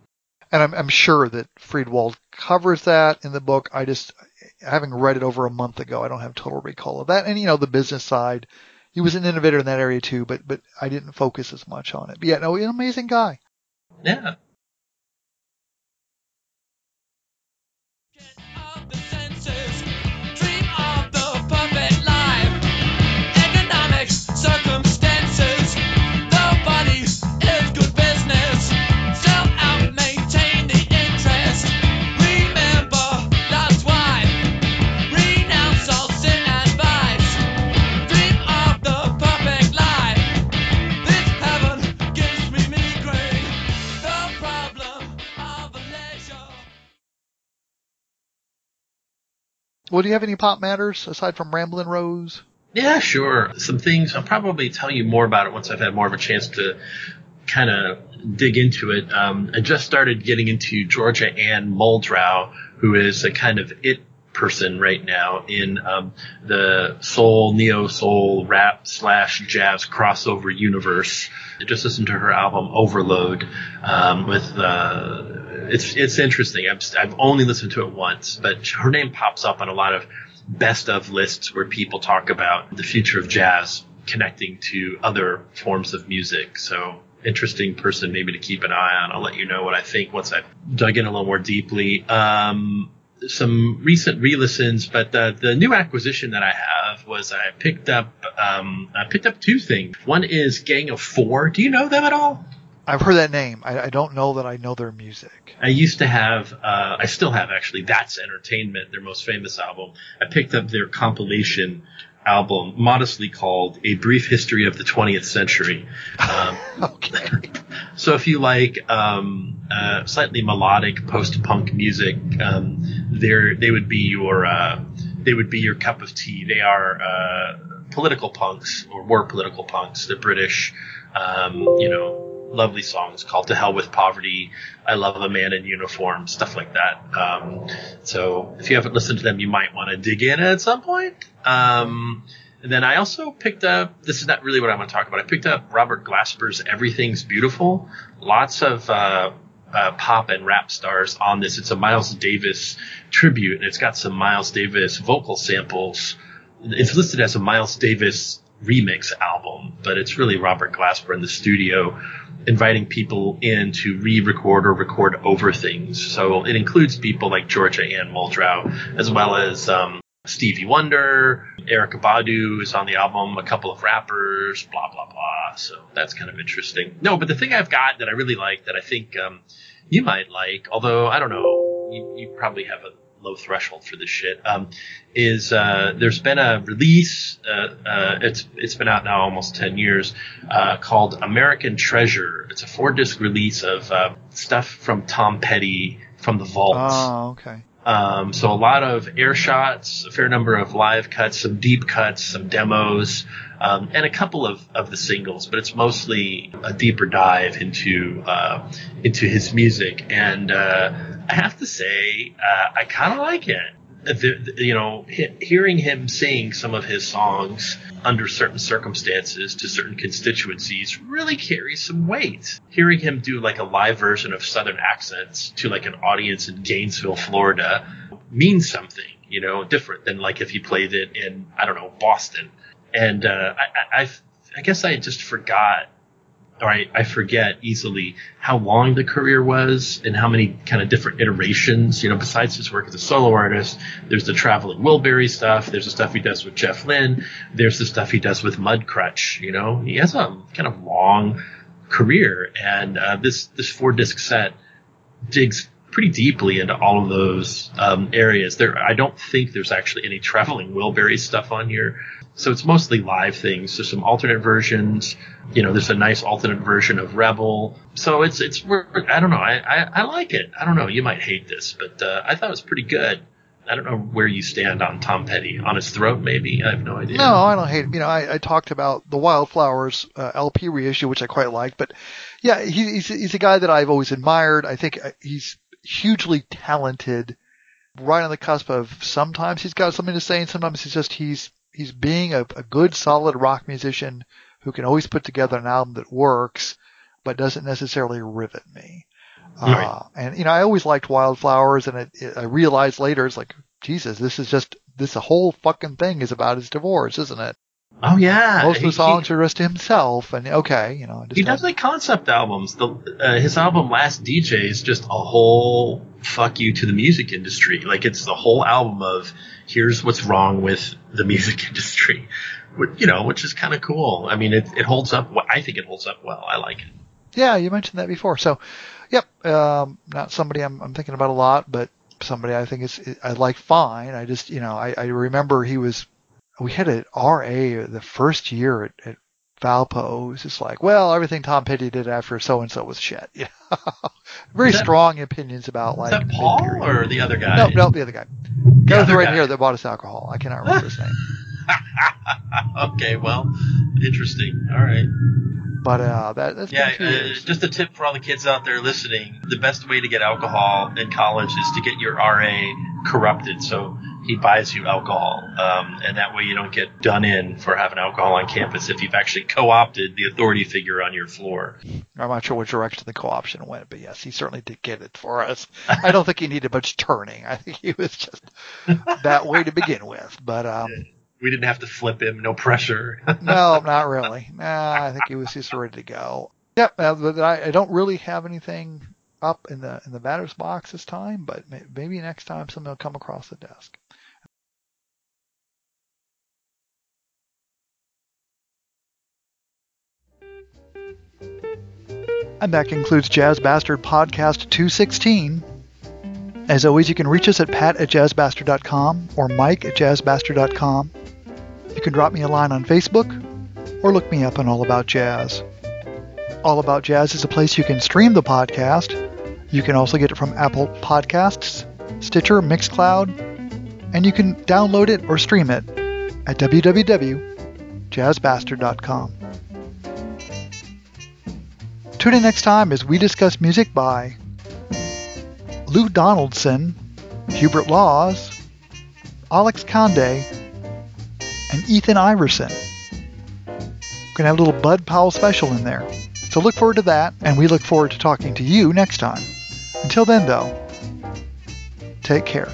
And I'm, I'm sure that Friedwald covers that in the book. I just, having read it over a month ago, I don't have total recall of that. And you know, the business side, he was an innovator in that area too, but but I didn't focus as much on it. But yeah, no, an amazing guy. Yeah. Well, do you have any pop matters aside from Ramblin' Rose? Yeah, sure. Some things I'll probably tell you more about it once I've had more of a chance to kind of dig into it. Um, I just started getting into Georgia Ann Muldrow, who is a kind of it person right now in um, the soul, neo soul, rap slash jazz crossover universe. Just listened to her album Overload um, with. Uh, it's it's interesting. I've I've only listened to it once, but her name pops up on a lot of best of lists where people talk about the future of jazz connecting to other forms of music. So interesting person maybe to keep an eye on. I'll let you know what I think once I've dug in a little more deeply. Um, some recent re-listens, but the, the new acquisition that I have was I picked up um, I picked up two things. One is Gang of Four. Do you know them at all? I've heard that name. I, I don't know that I know their music. I used to have, uh, I still have actually, That's Entertainment, their most famous album. I picked up their compilation album, modestly called A Brief History of the 20th Century. Um, Okay. So if you like um, uh, slightly melodic post-punk music, um, they would be your uh, they would be your cup of tea. They are uh, political punks or were political punks. They're British. Um, you know, lovely songs called "To Hell with Poverty," "I Love a Man in Uniform," stuff like that. Um, so if you haven't listened to them, you might want to dig in at some point. And then I also picked up. This is not really what I want to talk about. I picked up Robert Glasper's "Everything's Beautiful." Lots of uh, uh, pop and rap stars on this. It's a Miles Davis tribute, and it's got some Miles Davis vocal samples. It's listed as a Miles Davis remix album, but it's really Robert Glasper in the studio inviting people in to re-record or record over things. So it includes people like Georgia Ann Muldrow, as well as um, Stevie Wonder, Erykah Badu is on the album, a couple of rappers, blah blah blah. So that's kind of interesting. No, but the thing I've got that I really like that I think um, you might like, although I don't know, you, you probably have a low threshold for this shit. Um, is uh, there's been a release? Uh, uh, it's it's been out now almost ten years, uh, called American Treasure. It's a four disc release of uh, stuff from Tom Petty from the Vaults. Oh, okay. Um, so a lot of air shots, a fair number of live cuts, some deep cuts, some demos, um, and a couple of, of the singles. But it's mostly a deeper dive into uh, into his music, and uh, I have to say uh, I kind of like it. The, the- you know, he, hearing him sing some of his songs under certain circumstances to certain constituencies really carries some weight. Hearing him do like a live version of Southern accents to like an audience in Gainesville, Florida means something, you know, different than like if he played it in, I don't know, Boston. And, uh, I, I, I, I guess I just forgot or I, I forget easily how long the career was and how many kind of different iterations. You know, besides his work as a solo artist, there's the traveling Wilbury stuff. There's the stuff he does with Jeff Lynne. There's the stuff he does with Mudcrutch. You know, he has a kind of long career, and uh, this this four disc set digs pretty deeply into all of those um, areas. There, I don't think there's actually any traveling Wilbury stuff on here. So it's mostly live things. There's some alternate versions. You know, there's a nice alternate version of Rebel. So it's it's I don't know. I, I I like it. I don't know. You might hate this, but uh, I thought it was pretty good. I don't know where you stand on Tom Petty. On his throat, maybe. I have no idea. No, I don't hate it. You know, I, I talked about the Wildflowers uh, LP reissue, which I quite like. But yeah, he, he's he's a guy that I've always admired. I think uh, he's hugely talented, right on the cusp of sometimes he's got something to say, and sometimes he's just he's he's being a, a good, solid rock musician who can always put together an album that works, but doesn't necessarily rivet me. Right. Uh, and you know, I always liked Wildflowers, and it, it, I realized later it's like, Jesus, this is just this whole fucking thing is about his divorce, isn't it? Oh yeah. Most of He- the songs are just to himself, and okay, you know, He does like concept albums. The uh, his album Last DJ is just a whole fuck you to the music industry. Like it's the whole album of here's what's wrong with the music industry, Which, you know, which is kind of cool. I mean, it it holds up. I think it holds up well. I like it. Yeah, you mentioned that before. So, yep, um, not somebody I'm, I'm thinking about a lot, but somebody I think is I like fine. I just, you know, I, I remember he was. We had an RA the first year at, at Valpo. Just like, well, everything Tom Petty did after so and so was shit. You know? Very that- strong opinions about like Is that Paul mid-period. or the other guy? no, no, the other guy. The other red guy. hair that bought us alcohol. I cannot remember his name. okay, well, interesting. All right. But uh, that that's Yeah, been a few uh, just a tip for all the kids out there listening: the best way to get alcohol in college is to get your RA corrupted. So he buys you alcohol, um, and that way you don't get done in for having alcohol on campus if you've actually co-opted the authority figure on your floor. I'm not sure which direction the co-option went, but yes, he certainly did get it for us. I don't think he needed much turning. I think he was just that way to begin with. But um, We didn't have to flip him, no pressure. no, not really. Nah, I think he was just ready to go. Yep, uh, but I, I don't really have anything up in the in the batter's box this time, but maybe next time something will come across the desk. And that concludes Jazz Bastard Podcast 216. As always, you can reach us at pat at jazzbastard.com or mike at jazzbastard.com. You can drop me a line on Facebook or look me up on All About Jazz. All About Jazz is a place you can stream the podcast. You can also get it from Apple Podcasts, Stitcher, Mixcloud, and you can download it or stream it at www.jazzbastard.com. Tune in next time as we discuss music by Lou Donaldson, Hubert Laws, Alex Conde, and Ethan Iverson. We're going to have a little Bud Powell special in there. So look forward to that, and we look forward to talking to you next time. Until then, though, take care.